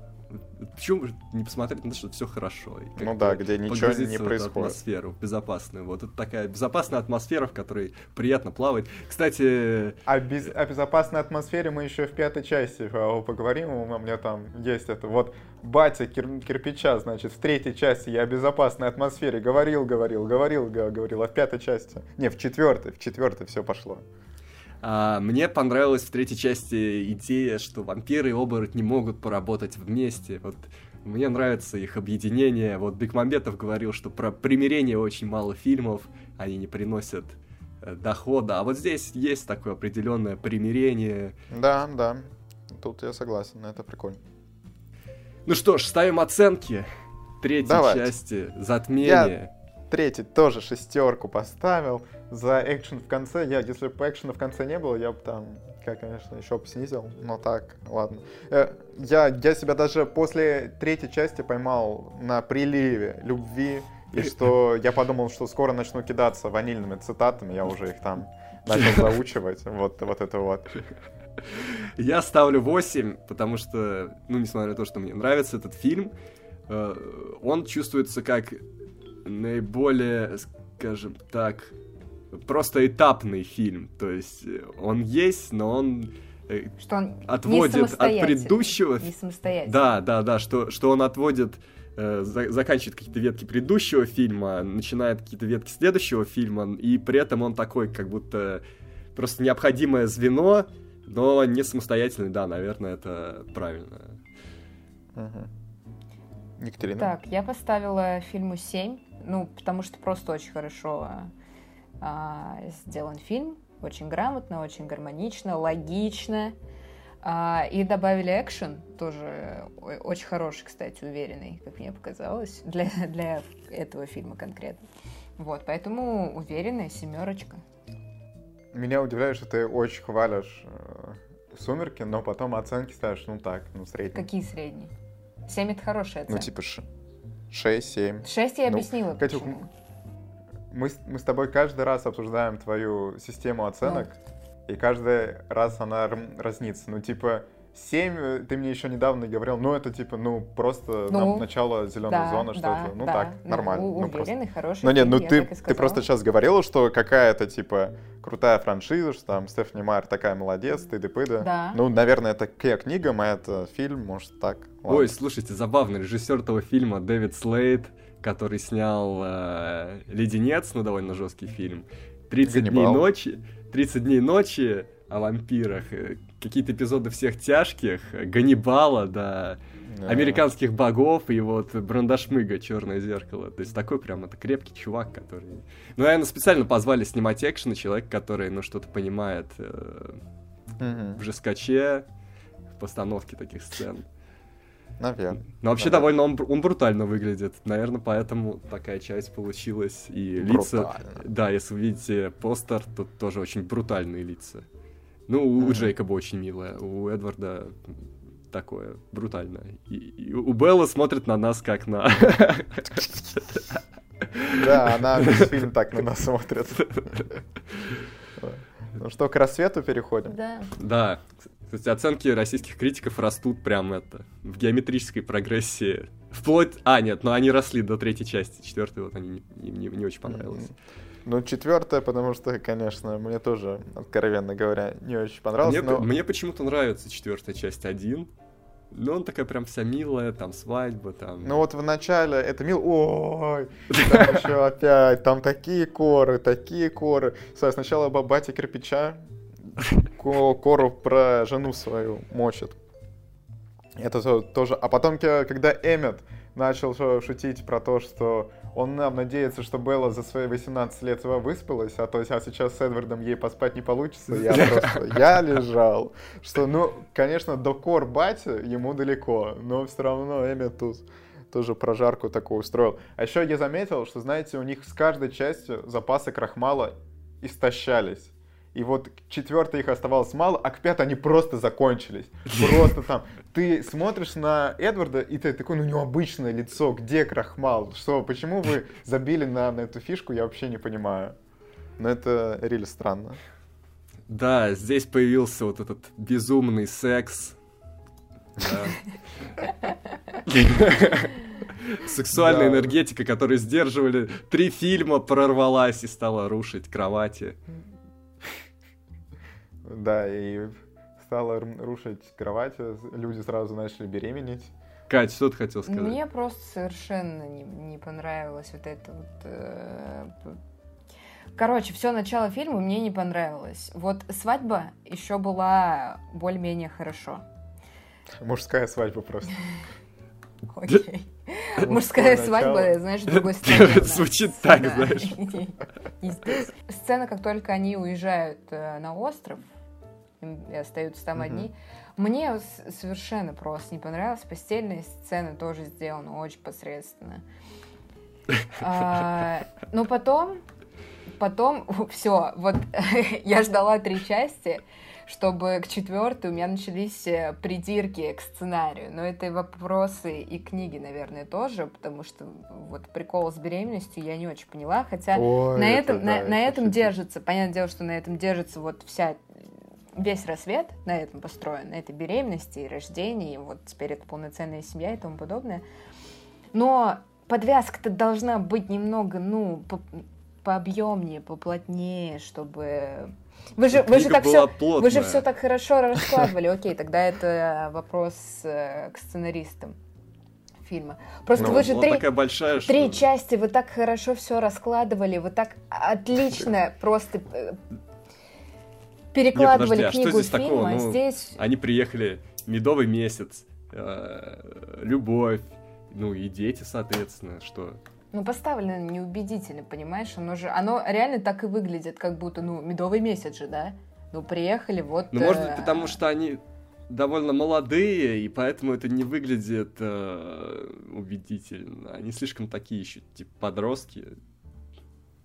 Почему не посмотреть на то, что все хорошо? и Ну да, где ничего не в эту происходит. атмосферу безопасную. Вот это такая безопасная атмосфера, в которой приятно плавать. Кстати, О, без- о безопасной атмосфере мы еще в пятой части э, поговорим. У меня там есть это. Вот батя кир- кирпича, значит, в третьей части я о безопасной атмосфере говорил, говорил, говорил, говорил. А в пятой части? Не, в четвертой, в четвертой все пошло. А, мне понравилась в третьей части идея, что вампиры и оборотни могут поработать вместе. Вот мне нравится их объединение. Вот Бекмамбетов говорил, что про примирение очень мало фильмов, они не приносят э, дохода. А вот здесь есть такое определенное примирение. Да, да. Тут я согласен, это прикольно. Ну что ж, ставим оценки третьей Давайте. части «Затмение». Третий тоже шестерку поставил. За экшен в конце, я, если бы экшена в конце не было, я бы там, я, конечно, еще бы снизил, но так, ладно. Э, Я, я себя даже после третьей части поймал на приливе любви, и что я подумал, что скоро начну кидаться ванильными цитатами, я уже их там начал заучивать, вот, вот это вот. Я ставлю 8, потому что, ну, несмотря на то, что мне нравится этот фильм, э, он чувствуется как наиболее, скажем так, просто этапный фильм. То есть э, он есть, но он э, что он отводит не от предыдущего Не самостоятельно. Да, да, да, что, что он отводит, э, за- заканчивает какие-то ветки предыдущего фильма, начинает какие-то ветки следующего фильма, и при этом он такой, как будто просто необходимое звено, но не самостоятельный, да, наверное, это правильно. Екатерина? Так, я поставила фильму 7, ну, потому что просто очень хорошо сделан фильм, очень грамотно, очень гармонично, логично. А, и добавили экшен, тоже очень хороший, кстати, уверенный, как мне показалось, для, для этого фильма конкретно. Вот, поэтому уверенная семерочка. Меня удивляет, что ты очень хвалишь э, «Сумерки», но потом оценки ставишь, ну так, ну средние. Какие средние? 7 это хорошая оценка. Ну типа 6-7. 6 я ну, объяснила, ну, Катюк, Мы, мы с тобой каждый раз обсуждаем твою систему оценок, ну. и каждый раз она разнится. Ну типа 7, э, ты мне еще недавно говорил, ну это типа, ну просто ну, там, начало зеленой да, зоны, что да, это, ну да. так, ну, нормально. Ну, уверенный, просто. хороший. Ну нет, ну ты, ты просто сейчас говорила, что какая-то типа крутая франшиза, что там Стефани Майер такая молодец, ты дыпыда. Да. Ну, наверное, это к книгам, а это фильм, может так. Ладно. Ой, слушайте, забавно, режиссер этого фильма Дэвид Слейд, который снял э, «Леденец», ну довольно жесткий фильм, «30 дней ночи», «30 дней ночи», о вампирах, э, какие-то эпизоды всех тяжких, Ганнибала, да, yeah. американских богов и вот Брандашмыга, Черное зеркало. То есть такой прям это крепкий чувак, который... Ну, наверное, специально позвали снимать экшен, человек, который, ну, что-то понимает э, mm-hmm. в жескаче, в постановке таких сцен. Наверное. Но вообще Наверное. довольно он, он брутально выглядит. Наверное, поэтому такая часть получилась. И лица... Да, если вы видите постер, тут тоже очень брутальные лица. Ну, у Джейкоба очень милая, у Эдварда такое брутальное. И, и у Беллы смотрит на нас как на... Да, она весь фильм так на нас смотрит. Ну что, к рассвету переходим? Да. Да. Кстати, оценки российских критиков растут прям это, в геометрической прогрессии. Вплоть... А, нет, но они росли до третьей части. Четвертой вот они не, не, не очень понравилось. Ну, четвертая, потому что, конечно, мне тоже, откровенно говоря, не очень понравилось. Мне, но... мне почему-то нравится четвертая часть один. Ну, он такая прям вся милая, там свадьба, там. Ну вот в начале это мил, ой, там еще опять, там такие коры, такие коры. Сначала бабати кирпича кору про жену свою мочит. Это тоже. А потом, когда Эммет начал шутить про то, что он нам надеется, что Белла за свои 18 лет выспалась, а то а сейчас с Эдвардом ей поспать не получится. Я просто, я лежал. Что, ну, конечно, до кор бати ему далеко, но все равно Эммет тут тоже прожарку такую устроил. А еще я заметил, что, знаете, у них с каждой частью запасы крахмала истощались. И вот четвертый их оставалось мало, а к пятой они просто закончились. Просто там. Ты смотришь на Эдварда, и ты такой, ну, необычное лицо, где крахмал? Что, почему вы забили на, на эту фишку, я вообще не понимаю. Но это реально странно. Да, здесь появился вот этот безумный секс. Сексуальная энергетика, которую сдерживали три фильма, прорвалась и стала рушить кровати. Да, и стала рушить кровать, люди сразу начали беременеть. Кать, что ты хотел сказать? Мне просто совершенно не, не понравилось вот это вот... Э, короче, все начало фильма мне не понравилось. Вот свадьба еще была более-менее хорошо. Мужская свадьба просто. Окей. Мужская свадьба, знаешь, другой стороны. Звучит так, знаешь. Сцена, как только они уезжают э, на остров, и остаются там mm-hmm. одни. Мне совершенно просто не понравилось. Постельные сцены тоже сделаны очень посредственно. А, но потом, потом, все, вот я ждала три части, чтобы к четвертой у меня начались э, придирки к сценарию. Но это и вопросы и книги, наверное, тоже, потому что вот прикол с беременностью я не очень поняла, хотя Ой, на этом, да, на, на этом держится, понятное дело, что на этом держится вот вся весь рассвет на этом построен, на этой беременности и рождении, и вот теперь это полноценная семья и тому подобное. Но подвязка-то должна быть немного, ну, по пообъемнее, поплотнее, чтобы вы же, вы же так все, вы же все так хорошо раскладывали. Окей, тогда это вопрос э, к сценаристам фильма. Просто ну, вы же три, такая большая, три что... части, вы так хорошо все раскладывали, вы так отлично просто э, перекладывали Нет, подожди, книгу а что здесь фильма, такого? Ну, здесь... Они приехали, медовый месяц, э, любовь, ну и дети, соответственно, что... Ну, поставлено неубедительно, понимаешь? Оно же, оно реально так и выглядит, как будто, ну, медовый месяц же, да? Ну, приехали, вот... Ну, может быть, э, потому что они довольно молодые, и поэтому это не выглядит э, убедительно. Они слишком такие еще, типа, подростки.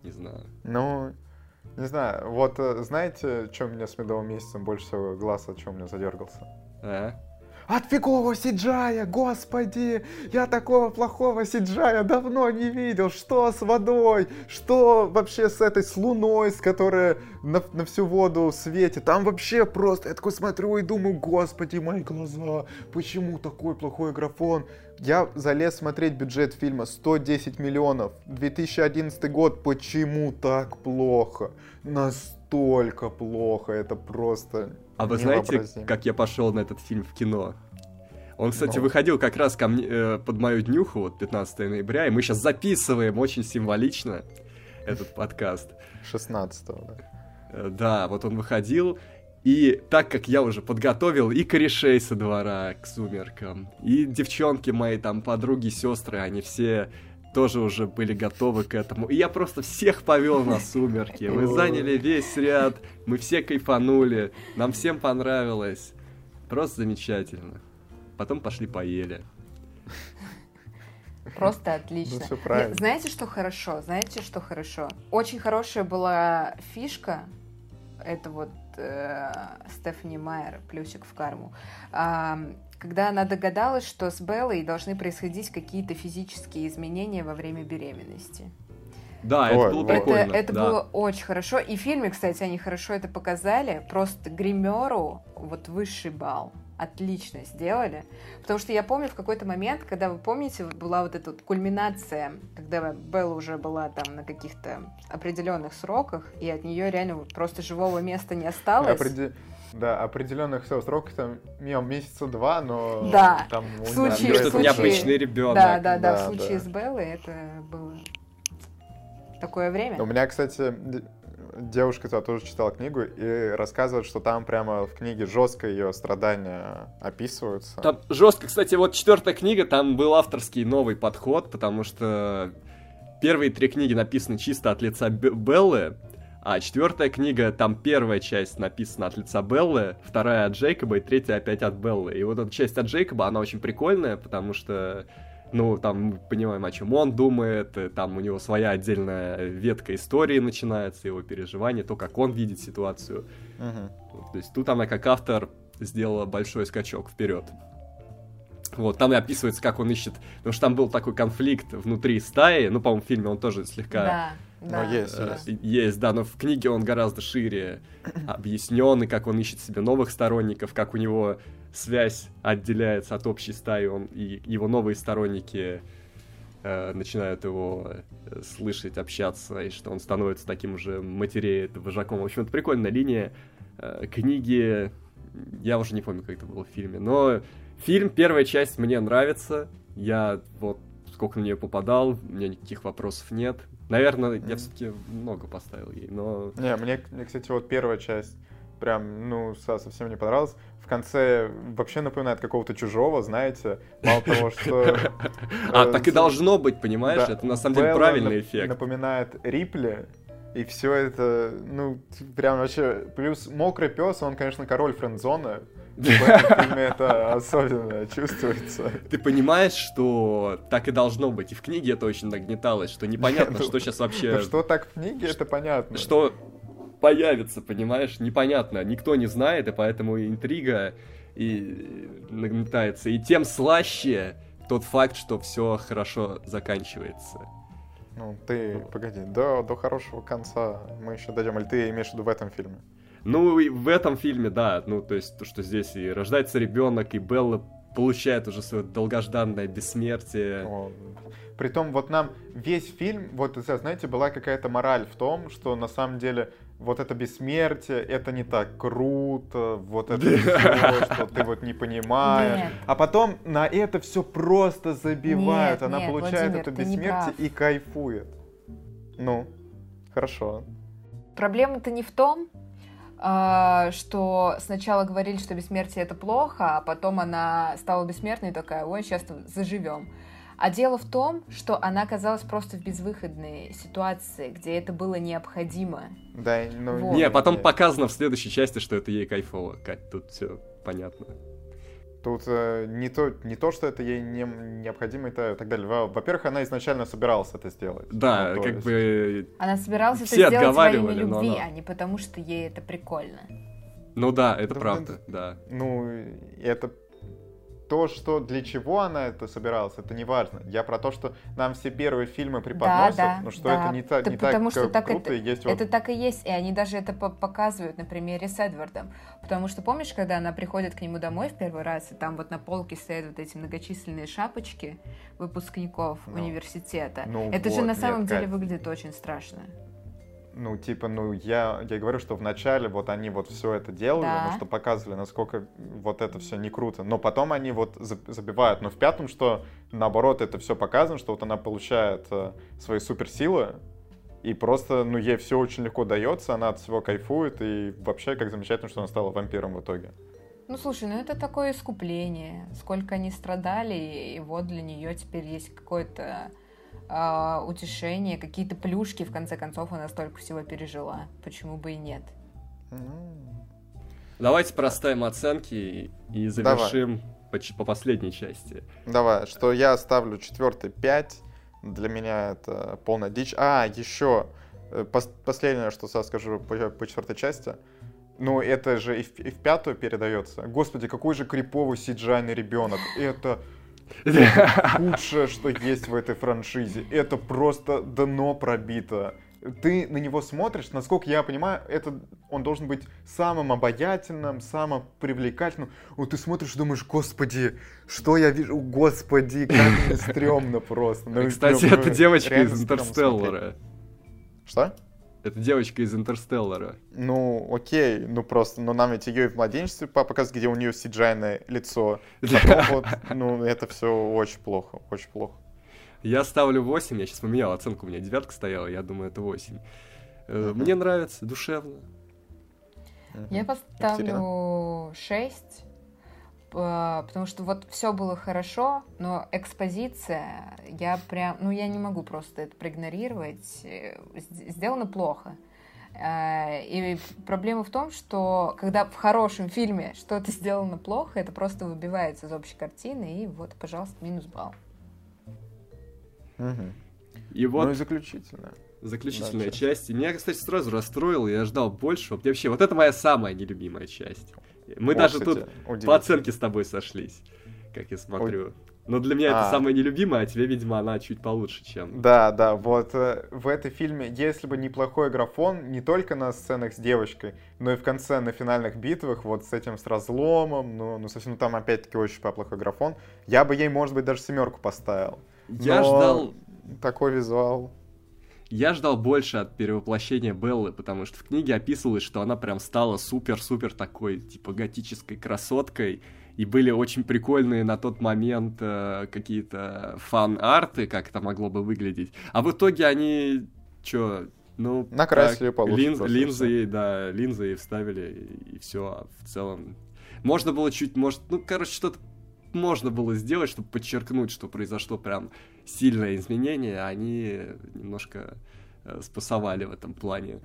Не знаю. Ну, не знаю. Вот э, знаете, что меня с медовым месяцем больше всего глаз от чего у меня задергался? А? От фигового Сиджая, господи, я такого плохого Сиджая давно не видел. Что с водой? Что вообще с этой, с луной, с которой на, на всю воду светит? Там вообще просто, я такой смотрю и думаю, господи, мои глаза, почему такой плохой графон? Я залез смотреть бюджет фильма 110 миллионов. 2011 год, почему так плохо? Настолько плохо, это просто а вы знаете, как я пошел на этот фильм в кино? Он, кстати, Но... выходил как раз ко мне, э, под мою днюху, вот 15 ноября, и мы сейчас записываем очень символично этот подкаст. 16 да. Э, да, вот он выходил, и так как я уже подготовил и корешей со двора к сумеркам, и девчонки мои, там, подруги, сестры, они все тоже уже были готовы к этому. И я просто всех повел на сумерки. Мы заняли весь ряд, мы все кайфанули, нам всем понравилось. Просто замечательно. Потом пошли поели. Просто отлично. Ну, Нет, знаете, что хорошо? Знаете, что хорошо? Очень хорошая была фишка. Это вот э, Стефани Майер, плюсик в карму. Э, когда она догадалась, что с Беллой должны происходить какие-то физические изменения во время беременности. Да, Ой, это было прикольно. Это, это да. было очень хорошо. И в фильме, кстати, они хорошо это показали. Просто гримеру вот высший балл. Отлично сделали. Потому что я помню в какой-то момент, когда вы помните, была вот эта вот кульминация, когда Белла уже была там на каких-то определенных сроках, и от нее реально просто живого места не осталось. Определ... Да, определенных все сроков там мимо месяца два, но да. там в случае, что это необычный ребенок. Да, да, да, да, в случае да. с Беллой это было такое время. У меня, кстати, девушка -то тоже читала книгу и рассказывает, что там прямо в книге жестко ее страдания описываются. Там жестко, кстати, вот четвертая книга, там был авторский новый подход, потому что первые три книги написаны чисто от лица Беллы, а четвертая книга, там первая часть написана от лица Беллы, вторая от Джейкоба и третья опять от Беллы. И вот эта часть от Джейкоба, она очень прикольная, потому что, ну, там мы понимаем, о чем он думает, там у него своя отдельная ветка истории начинается, его переживания, то, как он видит ситуацию. Uh-huh. То есть тут она как автор сделала большой скачок вперед. Вот, там и описывается, как он ищет, потому что там был такой конфликт внутри стаи, ну, по-моему, в фильме он тоже слегка да да, но есть, да. есть, да, но в книге он гораздо шире объяснен, и как он ищет себе новых сторонников, как у него связь отделяется от общей стаи, он, и его новые сторонники э, начинают его э, слышать, общаться, и что он становится таким уже матереет, вожаком. В общем, это прикольная линия. Э, книги, я уже не помню, как это было в фильме, но фильм, первая часть мне нравится. Я вот сколько на нее попадал, у меня никаких вопросов нет. Наверное, я все-таки много поставил ей, но... Не, мне, мне, кстати, вот первая часть прям, ну, совсем не понравилась. В конце вообще напоминает какого-то чужого, знаете, мало того, что... А, так и должно быть, понимаешь? Это на самом деле правильный эффект. напоминает Рипли, и все это, ну, прям вообще... Плюс мокрый пес, он, конечно, король френдзона, в этом фильме это особенно чувствуется. Ты понимаешь, что так и должно быть. И в книге это очень нагнеталось, что непонятно, ну, что сейчас вообще... Что так в книге, это понятно. Что появится, понимаешь? Непонятно. Никто не знает, и поэтому интрига и нагнетается. И тем слаще тот факт, что все хорошо заканчивается. Ну, ты, погоди, до, до хорошего конца мы еще дойдем. Или ты имеешь в виду в этом фильме? Ну, и в этом фильме, да, ну, то есть, то, что здесь и рождается ребенок, и Белла получает уже свое долгожданное бессмертие. О, притом, вот нам весь фильм, вот, знаете, была какая-то мораль в том, что на самом деле вот это бессмертие, это не так круто, вот это все, что ты вот не понимаешь. Нет. А потом на это все просто забивают. Нет, Она нет, получает Владимир, это бессмертие и кайфует. Ну, хорошо. Проблема-то не в том, а, что сначала говорили, что бессмертие это плохо, а потом она стала бессмертной и такая, ой, сейчас заживем. А дело в том, что она оказалась просто в безвыходной ситуации, где это было необходимо. Да, ну... Вот. Не, потом показано в следующей части, что это ей кайфово. Кать, тут все понятно. Тут э, не, то, не то, что это ей не, необходимо и та- так далее. Во- Во-первых, она изначально собиралась это сделать. Да, Ну, как есть- бы... Она собиралась Все это сделать во имя отговаривали, но любви, она- а не потому, что ей это прикольно. Ну да, это Да, правда, да. Ну, это то, что для чего она это собиралась, это не важно. Я про то, что нам все первые фильмы преподносят, да, ну что да. это не, та- Да не потому так что так круто, это- и есть вот... Это так и есть, и они даже это по- показывают на примере с Эдвардом. Потому что помнишь, когда она приходит к нему домой в первый раз, и там вот на полке стоят вот эти многочисленные шапочки выпускников Ну, университета. ну это же вот, на нет, самом деле Кать. выглядит очень страшно. Ну, типа, ну, я, я говорю, что вначале вот они вот все это делали, Да. ну, что показывали, насколько вот это все не круто. Но потом они вот за- забивают. Но в пятом, что наоборот, это все показано, что вот она получает э, свои суперсилы, и просто, ну, ей все очень легко дается, она от всего кайфует, и вообще, как замечательно, что она стала вампиром в итоге. Ну слушай, ну это такое искупление. Сколько они страдали, и вот для нее теперь есть какое-то а, утешение, какие-то плюшки, в конце концов, она столько всего пережила. Почему бы и нет? М. Давайте проставим оценки и, завершим по, по последней части. Давай, что я ставлю четвертый 5. Для меня это полная дичь. А, еще э, пос- последнее, что я скажу по, по четвертой части. Ну, это же и в, и в пятую передается. Господи, какой же криповый сиджайный ребенок. Это худшее, что есть в этой франшизе. Это просто дно пробито. Ты на него смотришь, насколько я понимаю, это он должен быть самым обаятельным, самым привлекательным. Вот ты смотришь и думаешь, господи, что я вижу, господи, как мне стрёмно просто. Ну, Кстати, это девочка из Интерстеллара. Что? Это девочка из Интерстеллара. Ну, окей, ну просто, ну нам ведь ее и в младенчестве папа показывает, где у нее сиджайное лицо. Потом вот, ну, это все очень плохо, очень плохо. Я ставлю 8, я сейчас поменял оценку, у меня девятка стояла, я думаю, это 8. Э, Мгм. Мне нравится, душевно. Я Мгм. поставлю 6, потому что вот все было хорошо, но экспозиция, я прям, ну я не могу просто это проигнорировать, э, сделано плохо. Э, И проблема в том, что когда в хорошем фильме что-то сделано плохо, это просто выбивается из общей картины, и вот, пожалуйста, минус балл. Мгм. И вот Ну и заключительно. заключительная да, часть. И меня, кстати, сразу расстроило, я ждал большего. Вообще, вот это моя самая нелюбимая часть. Мы даже кстати, тут по оценке с тобой сошлись, как я смотрю. Но для меня это А. самая нелюбимая, а тебе, видимо, она чуть получше, чем... Да, да, вот э, в этой фильме, если бы неплохой графон, не только на сценах с девочкой, но и в конце на финальных битвах, вот с этим с разломом, ну, ну совсем ну, там опять-таки очень плохой графон, я бы ей, может быть, даже семерку поставил. Я Но ждал Такой визуал. Я ждал больше от перевоплощения Беллы, потому что в книге описывалось, что она прям стала супер-супер такой, типа, готической красоткой, и были очень прикольные на тот момент э, какие-то фан-арты, как это могло бы выглядеть. А в итоге они, чё, ну... Накрасили так, получше лин- просто, линзы, и ей, да, линзы ей вставили, и, все, в целом... Можно было чуть, может, ну, короче, что-то можно было сделать, чтобы подчеркнуть, что произошло прям сильное изменение, а они немножко э, спасовали в этом плане.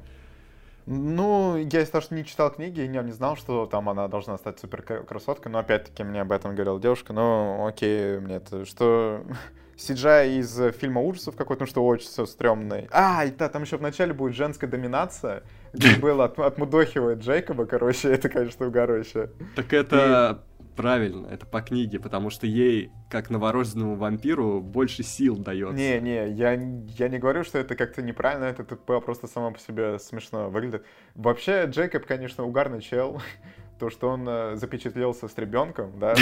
Ну, я того, что не читал книги, я не знал, что там она должна стать супер красоткой, но опять-таки мне об этом говорила девушка, ну, окей, мне это, что CGI из фильма ужасов какой-то, ну, что очень все стрёмное. А, и да, там еще вначале будет женская доминация, где было от, отмудохивает Джейкоба, короче, это, конечно, угорающе. Так это правильно, это по книге, потому что ей, как новорожденному вампиру, больше сил дается. Не-не, я, я не говорю, что это как-то неправильно, это тупо просто само по себе смешно выглядит. Вообще, Джейкоб, конечно, угарный чел. То, что он э, запечатлелся с ребенком, да.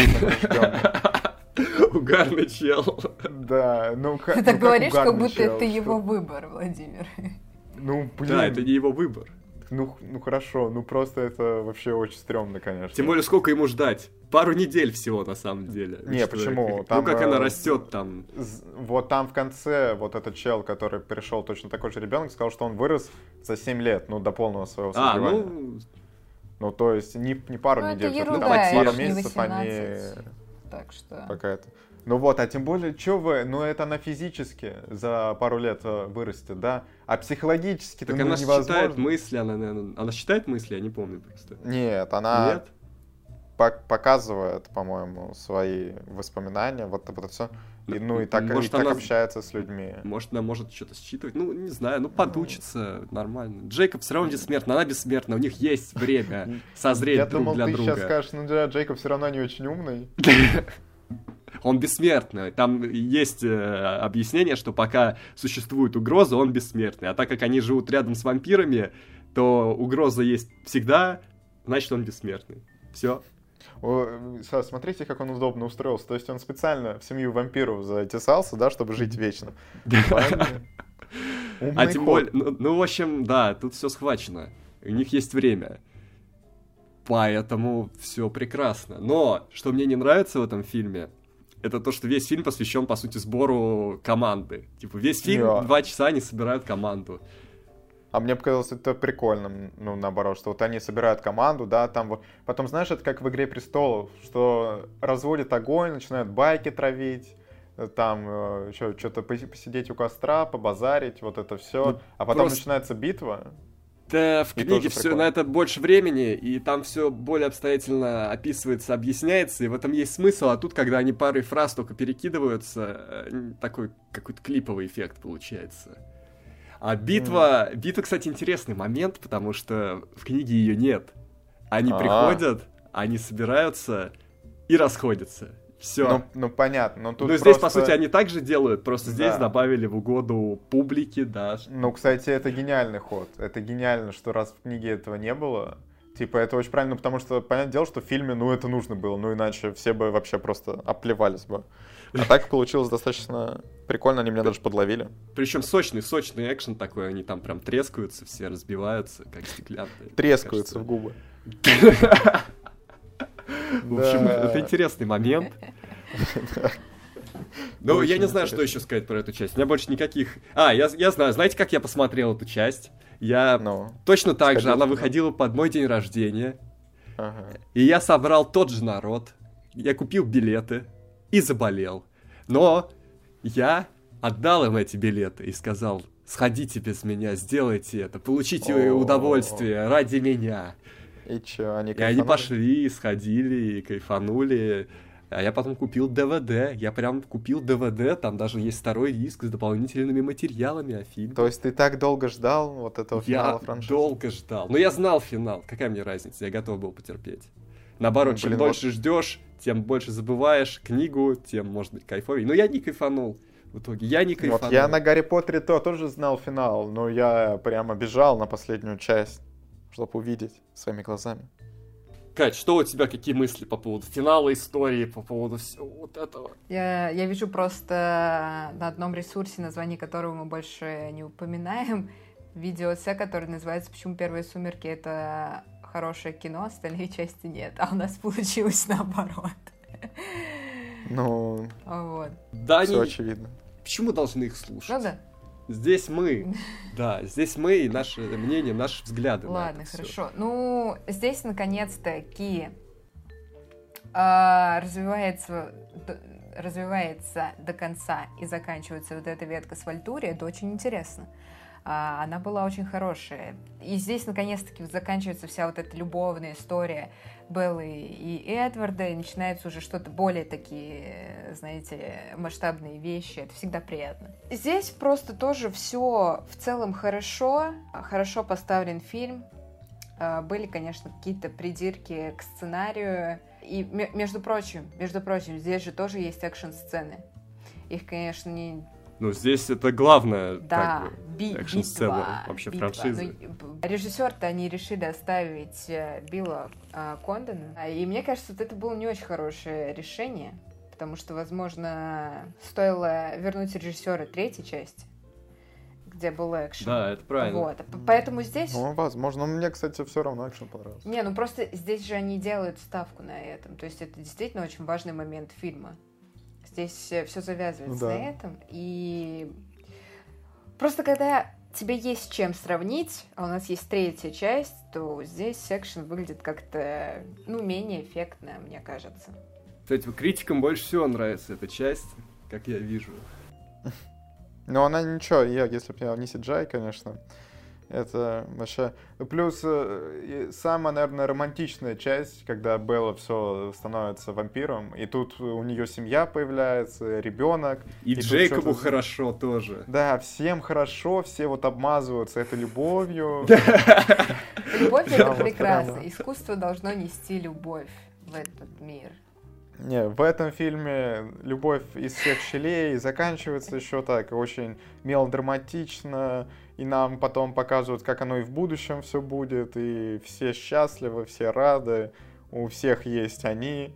Угарный чел. Да, ну как Ты ну, так говоришь, как будто это его выбор, Владимир. Ну, блин, Да, это не его выбор. Ну, ну хорошо, ну просто это вообще очень стрёмно, конечно. Тем более, сколько ему ждать? Пару недель всего, на самом деле. Не, почему? как- Там, ну, как она э, растет там. Вот там в конце вот этот чел, который пришел точно такой же ребенок, сказал, что он вырос за 7 лет, ну, до полного своего А, ну, Ну, то есть не, не пару Ну, недель, ерунда, там это пару месяцев они 18. Так что... пока это. Ну вот, а тем более, что вы, ну это она физически за пару лет э, вырастет, да? А психологически Так ну, она невозможно. считает мысли, она, наверное... Она считает мысли, я не помню просто. Нет, она Нет? пок- показывает, по-моему, свои воспоминания, вот это все. И, ну и так, Может, и так она- общается с людьми. Может, она может что-то считывать. Ну, не знаю, ну подучится нормально. Джейкоб все равно бессмертна, она бессмертна, у них есть время созреть Я друг думал, для ты друга. сейчас скажешь, ну да, Джейкоб все равно не очень умный. Он бессмертный. Там есть э, объяснение, что пока существует угроза, он бессмертный. А так как они живут рядом с вампирами, то угроза есть всегда, значит он бессмертный. Все. Смотрите, как он удобно устроился. То есть он специально в семью вампиров затесался, да, чтобы жить вечно. А тем более, ну, ну, в общем, да, тут все схвачено. У них есть время. Поэтому все прекрасно. Но что мне не нравится в этом фильме, это то, что весь фильм посвящен, по сути, сбору команды. Типа, весь фильм, Да. два часа они собирают команду. А мне показалось это прикольным, ну, наоборот, что вот они собирают команду, да, там вот... Потом, знаешь, это как в «Игре престолов», что разводят огонь, начинают байки травить, э, там еще что-то посидеть у костра, побазарить, вот это все. Ну, а потом просто- начинается битва. Да, в книге все прикольно. на это больше времени, и там все более обстоятельно описывается, объясняется, и в этом есть смысл, а тут, когда они парой фраз только перекидываются, э, такой какой-то клиповый эффект получается. А битва, битва, кстати, интересный момент, потому что в книге ее нет. Они А. приходят, они собираются и расходятся. Все. Ну, ну, понятно, но тут Ну, здесь, по просто- сути, они так же делают, просто здесь Да. добавили в угоду публике, да. Ну, кстати, это гениальный ход. Это гениально, что раз в книге этого не было. Типа, это очень правильно, потому что, понятное дело, что в фильме, ну, это нужно было, ну, иначе все бы вообще просто оплевались бы. А так получилось достаточно прикольно, они меня даже подловили. Причем сочный, сочный экшен такой, они там прям трескаются, все разбиваются, как стеклянные. Трескаются в губы. В общем, это интересный момент. Ну, я не знаю, что еще сказать про эту часть. У меня больше никаких... А, я, я знаю, знаете, как я посмотрел эту часть? Я Ну, точно так же, сходил она выходила под мой день рождения, ага. и я собрал тот же народ, я купил билеты и заболел. Но я отдал им эти билеты и сказал, сходите без меня, сделайте это, получите удовольствие ради меня. И чё, они И они пошли, сходили, и кайфанули. А я потом купил ДВД. Я прям купил ДВД, там даже есть второй диск с дополнительными материалами о фильме. То есть ты так долго ждал вот этого финала Я франшизы? долго ждал. Но я знал финал. Какая мне разница? Я готов был потерпеть. Наоборот, Ну, чем блин, дольше ждешь, тем больше забываешь книгу, тем, может быть, кайфовее. Но я не кайфанул. В итоге я не кайфанул. Вот я на Гарри Поттере то тоже знал финал, но я прямо бежал на последнюю часть, чтобы увидеть своими глазами. Кать, что у тебя, какие мысли по поводу финала истории, по поводу всего вот этого? Я, я вижу просто на одном ресурсе, название которого мы больше не упоминаем, видеоэссе, которое называется «Почему первые сумерки» — это хорошее кино, остальные части нет. А у нас получилось наоборот. Ну, Вот. Да, все очевидно. Почему должны их слушать? Ну да. Здесь мы. Да, здесь мы и наше мнение, наши взгляды. Ладно, хорошо. Ну, здесь наконец-таки а, развивается, развивается до конца и заканчивается вот эта ветка с Вальтури. Это очень интересно. А, она была очень хорошая. И здесь наконец-таки заканчивается вся вот эта любовная история Беллы и Эдварда, и начинается уже что-то более такие, знаете, масштабные вещи. Это всегда приятно. Здесь просто тоже все в целом хорошо, хорошо поставлен фильм. А, Были, конечно, какие-то придирки к сценарию. И, ме- между прочим, между прочим, здесь же тоже есть экшн-сцены. Их, конечно, не... Ну, здесь это главное, Да, как бы, би- экшн-сцена битва, вообще битва. франшизы. Ну, Режиссер-то они решили оставить э, Билла а, Кондона. А, И мне кажется, вот это было не очень хорошее решение, потому что, возможно, стоило вернуть режиссера третьей части, где был экшен. Да, это правильно. Вот. Поэтому здесь... Ну, возможно. Но мне, кстати, все равно экшен понравился. Не, ну просто здесь же они делают ставку на этом. То есть это действительно очень важный момент фильма. Здесь все завязывается да. на этом. И просто когда тебе есть с чем сравнить, а у нас есть третья часть, то здесь экшен выглядит как-то, ну, менее эффектно, мне кажется. Кстати, критикам больше всего нравится эта часть, как я вижу. Ну, она ничего, я, если бы не CGI, конечно, это вообще... Плюс э, самая, наверное, романтичная часть, когда Белла все становится вампиром, и тут у нее семья появляется, ребенок. И, и Джейкобу хорошо тоже. Да, всем хорошо, все вот обмазываются этой любовью. Любовь это прекрасно. Искусство должно нести любовь в этот мир. Не, в этом фильме любовь из всех щелей заканчивается еще так, очень мелодраматично, и нам потом показывают, как оно и в будущем все будет, и все счастливы, все рады, у всех есть они.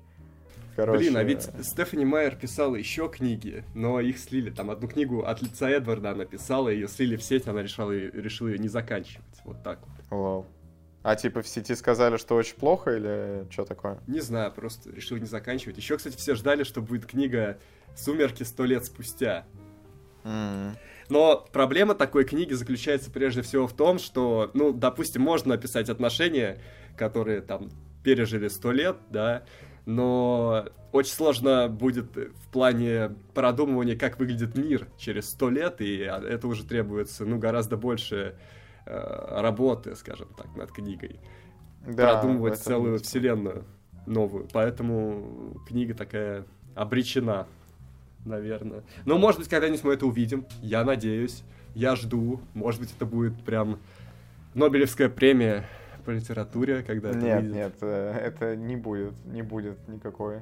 Короче... Блин, а ведь Стефани Майер писала еще книги, но их слили. Там одну книгу от лица Эдварда она писала, ее слили в сеть, она решила, решила ее не заканчивать. Вот так вот. Вау. А типа в сети сказали, что очень плохо или что такое? Не знаю, просто решил не заканчивать. Еще, кстати, все ждали, что будет книга «Сумерки сто лет спустя». Mm. Но проблема такой книги заключается прежде всего в том, что, ну, допустим, можно описать отношения, которые там пережили сто лет, да, но очень сложно будет в плане продумывания, как выглядит мир через сто лет, и это уже требуется, ну, гораздо больше работы, скажем так, над книгой. Да, Продумывать целую есть. вселенную новую. Поэтому книга такая обречена наверное. Но, может быть, когда-нибудь мы это увидим. Я надеюсь. Я жду. Может быть, это будет прям Нобелевская премия по литературе, когда это Нет, выйдет. нет, э, это не будет, не будет никакой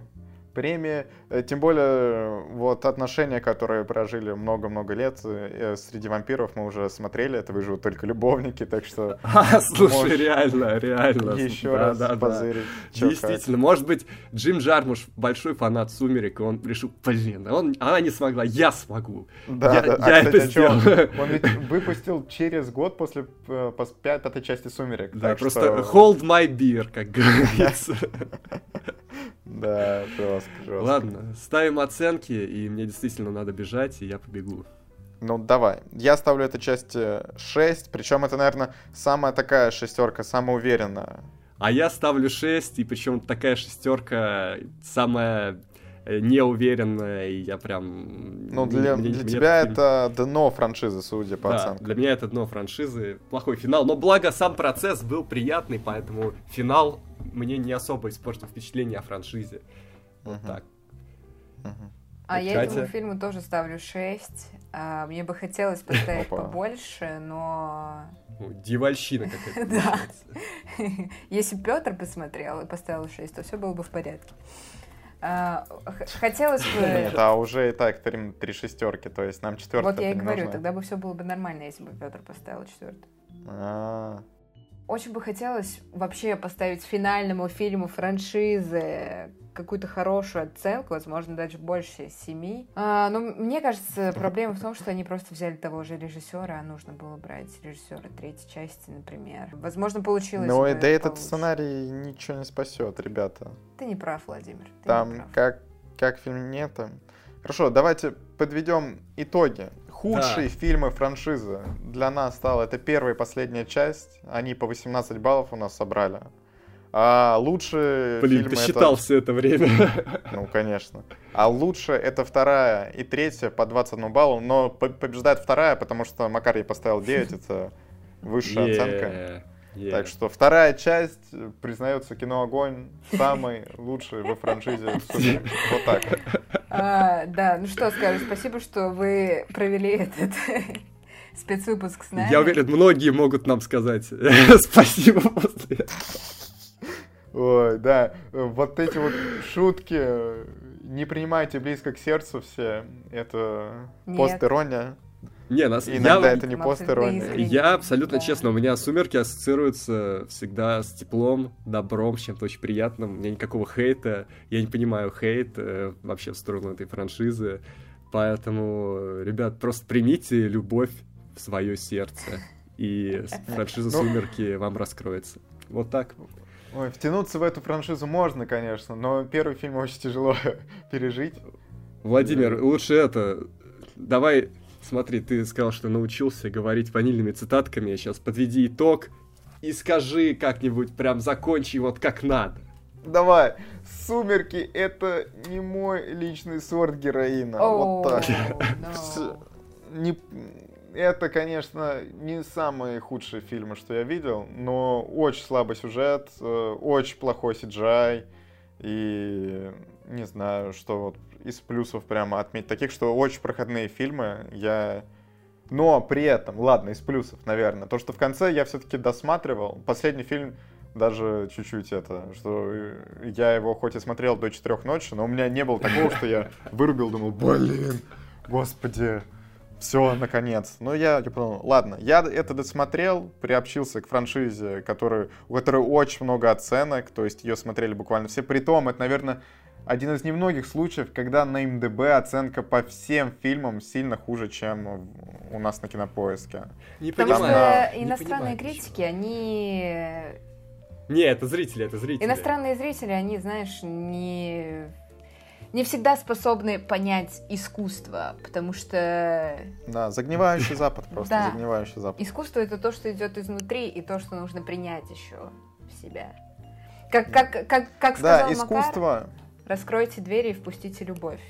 премии. Э, тем более, вот отношения, которые прожили много-много лет э, среди вампиров, мы уже смотрели, это выживут только любовники, так что... А, слушай, реально, реально. Еще да, раз да, позырить. Да. Действительно, может быть, Джим Джармуш большой фанат «Сумерек», и он решил, блин, он, она не смогла, я смогу. Да, я, да. Я а, кстати, это сделал. Он, он ведь выпустил через год после э, пятой части «Сумерек». Да, просто что... hold my beer, как говорится. Да, жестко, жестко. Ладно, ставим оценки, и мне действительно надо бежать, и я побегу. Ну, давай. Я ставлю эту часть 6, причем это, наверное, самая такая шестерка, самая уверенная. А я ставлю 6, и причем такая шестерка самая э, неуверенная, и я прям... Ну, для, мне, для мне тебя это, это дно франшизы, судя по да, оценкам. для меня это дно франшизы, плохой финал, но благо сам процесс был приятный, поэтому финал мне не особо испортил впечатление о франшизе. Вот так. А я этому фильму тоже ставлю 6. А, мне бы хотелось поставить побольше, но... Дивальщина какая-то. Да. Если Петр посмотрел и поставил 6, то все было бы в порядке. А, хотелось бы... Нет, а уже и так три, три шестерки, то есть нам четвертая Вот я и говорю, нужна. тогда бы все было бы нормально, если бы Петр поставил четвертую. А, очень бы хотелось вообще поставить финальному фильму франшизы какую-то хорошую оценку, возможно, даже больше семи. А, но мне кажется, проблема в том, что они просто взяли того же режиссера, а нужно было брать режиссера третьей части, например. Возможно, получилось. Но да этот получше. сценарий ничего не спасет, ребята. Ты не прав, Владимир. Ты Там прав. как как фильм нет. Хорошо, давайте подведем итоги худшие да. фильмы франшизы для нас стало это первая и последняя часть. Они по 18 баллов у нас собрали. А лучше Блин, фильмы ты считал это... все это время. Ну, конечно. А лучше это вторая и третья по 21 баллу, но побеждает вторая, потому что Макар ей поставил 9, это высшая yeah. оценка. Yeah. Так что вторая часть признается кино Огонь самый лучший во франшизе. Вот так. А, да, ну что скажу, спасибо, что вы провели этот спецвыпуск с нами. Я уверен, многие могут нам сказать спасибо после этого. Ой, да, вот эти вот шутки не принимайте близко к сердцу все. Это пост-ирония. Не, нас... Иногда я... это не постерония. Я абсолютно да. честно, у меня сумерки ассоциируются всегда с теплом, добром, с чем-то очень приятным. У меня никакого хейта. Я не понимаю хейт э, вообще в сторону этой франшизы. Поэтому, ребят, просто примите любовь в свое сердце. И франшиза ну, «Сумерки» вам раскроется. Вот так. Ой, втянуться в эту франшизу можно, конечно, но первый фильм очень тяжело пережить. Владимир, лучше это... Давай Смотри, ты сказал, что научился говорить ванильными цитатками. Сейчас подведи итог и скажи как-нибудь, прям закончи вот как надо. Давай. Сумерки — это не мой личный сорт героина. Вот так. Всё. Не, это, конечно, не самые худшие фильмы, что я видел, но очень слабый сюжет, э, очень плохой CGI, и не знаю, что вот из плюсов прямо отметить. Таких, что очень проходные фильмы, я... Но при этом, ладно, из плюсов, наверное, то, что в конце я все-таки досматривал. Последний фильм даже чуть-чуть это, что я его хоть и смотрел до четырех ночи, но у меня не было такого, что я вырубил, думал, блин, господи, все, наконец. Ну, я типа, ну, ладно, я это досмотрел, приобщился к франшизе, который, у которой очень много оценок, то есть ее смотрели буквально все. Притом, это, наверное, один из немногих случаев, когда на МДБ оценка по всем фильмам сильно хуже, чем у нас на Кинопоиске. Не Потому понимаю. что Не иностранные понимаю, критики, они... Не, это зрители, это зрители. Иностранные зрители, они, знаешь, не... Не всегда способны понять искусство, потому что Да, загнивающий Запад просто, Да. загнивающий Запад. искусство это то, что идет изнутри, и то, что нужно принять еще в себя. Как, как, как, как сказал Да, Макар, искусство, раскройте двери и впустите любовь.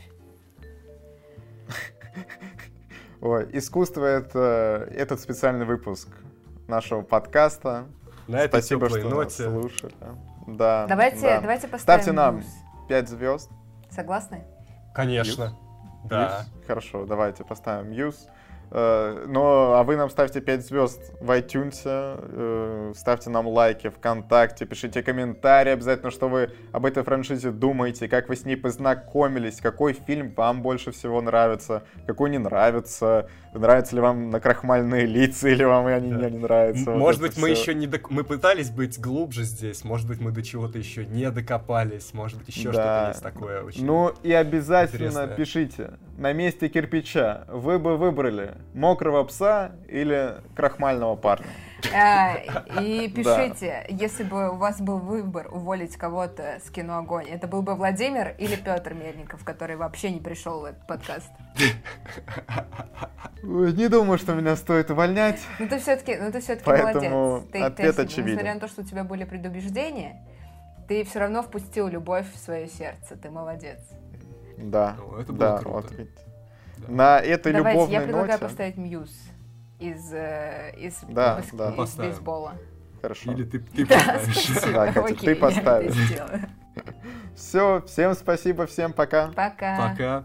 ой, искусство это этот специальный выпуск нашего подкаста. На этой Спасибо, что нас ноте. слушали. Да. Давайте, да. давайте поставим Ставьте нам плюс. 5 звезд. Согласны? Конечно. Да. Мьюз? Хорошо, давайте поставим Мьюз. Э, Но, а вы нам ставьте 5 звезд в iTunes, э, ставьте нам лайки ВКонтакте, пишите комментарии обязательно, что вы об этой франшизе думаете, как вы с ней познакомились, какой фильм вам больше всего нравится, какой не нравится, нравятся ли вам накрахмальные лица или вам они Да. не нравятся. М- вот Может это быть, мы всё. еще не док- мы пытались быть глубже здесь, может быть, мы до чего-то еще не докопались, может быть, еще Да. что-то есть такое очень. Ну и обязательно интересное. пишите, на месте кирпича вы бы выбрали мокрого пса или крахмального парня? А, И пишите, если бы у вас был выбор уволить кого-то с кино «Огонь», это был бы Владимир или Петр Мельников, который вообще не пришел в этот подкаст? Не думаю, что меня стоит увольнять. Ну ты все-таки, ну ты все-таки молодец. Ты, ответ ты, очевиден. Несмотря на то, что у тебя были предубеждения, ты все равно впустил любовь в свое сердце. Ты молодец. Да, это было да, круто. вот видите. Да. На этой Давайте, любовной я предлагаю ноте... поставить Мьюз из, э, из, Да, баск- да. из Поставим. бейсбола. Хорошо. Или ты, ты Да, поставишь. спасибо. Да, Катя, Окей, ты я поставишь. Все, всем спасибо, всем пока. Пока. Пока.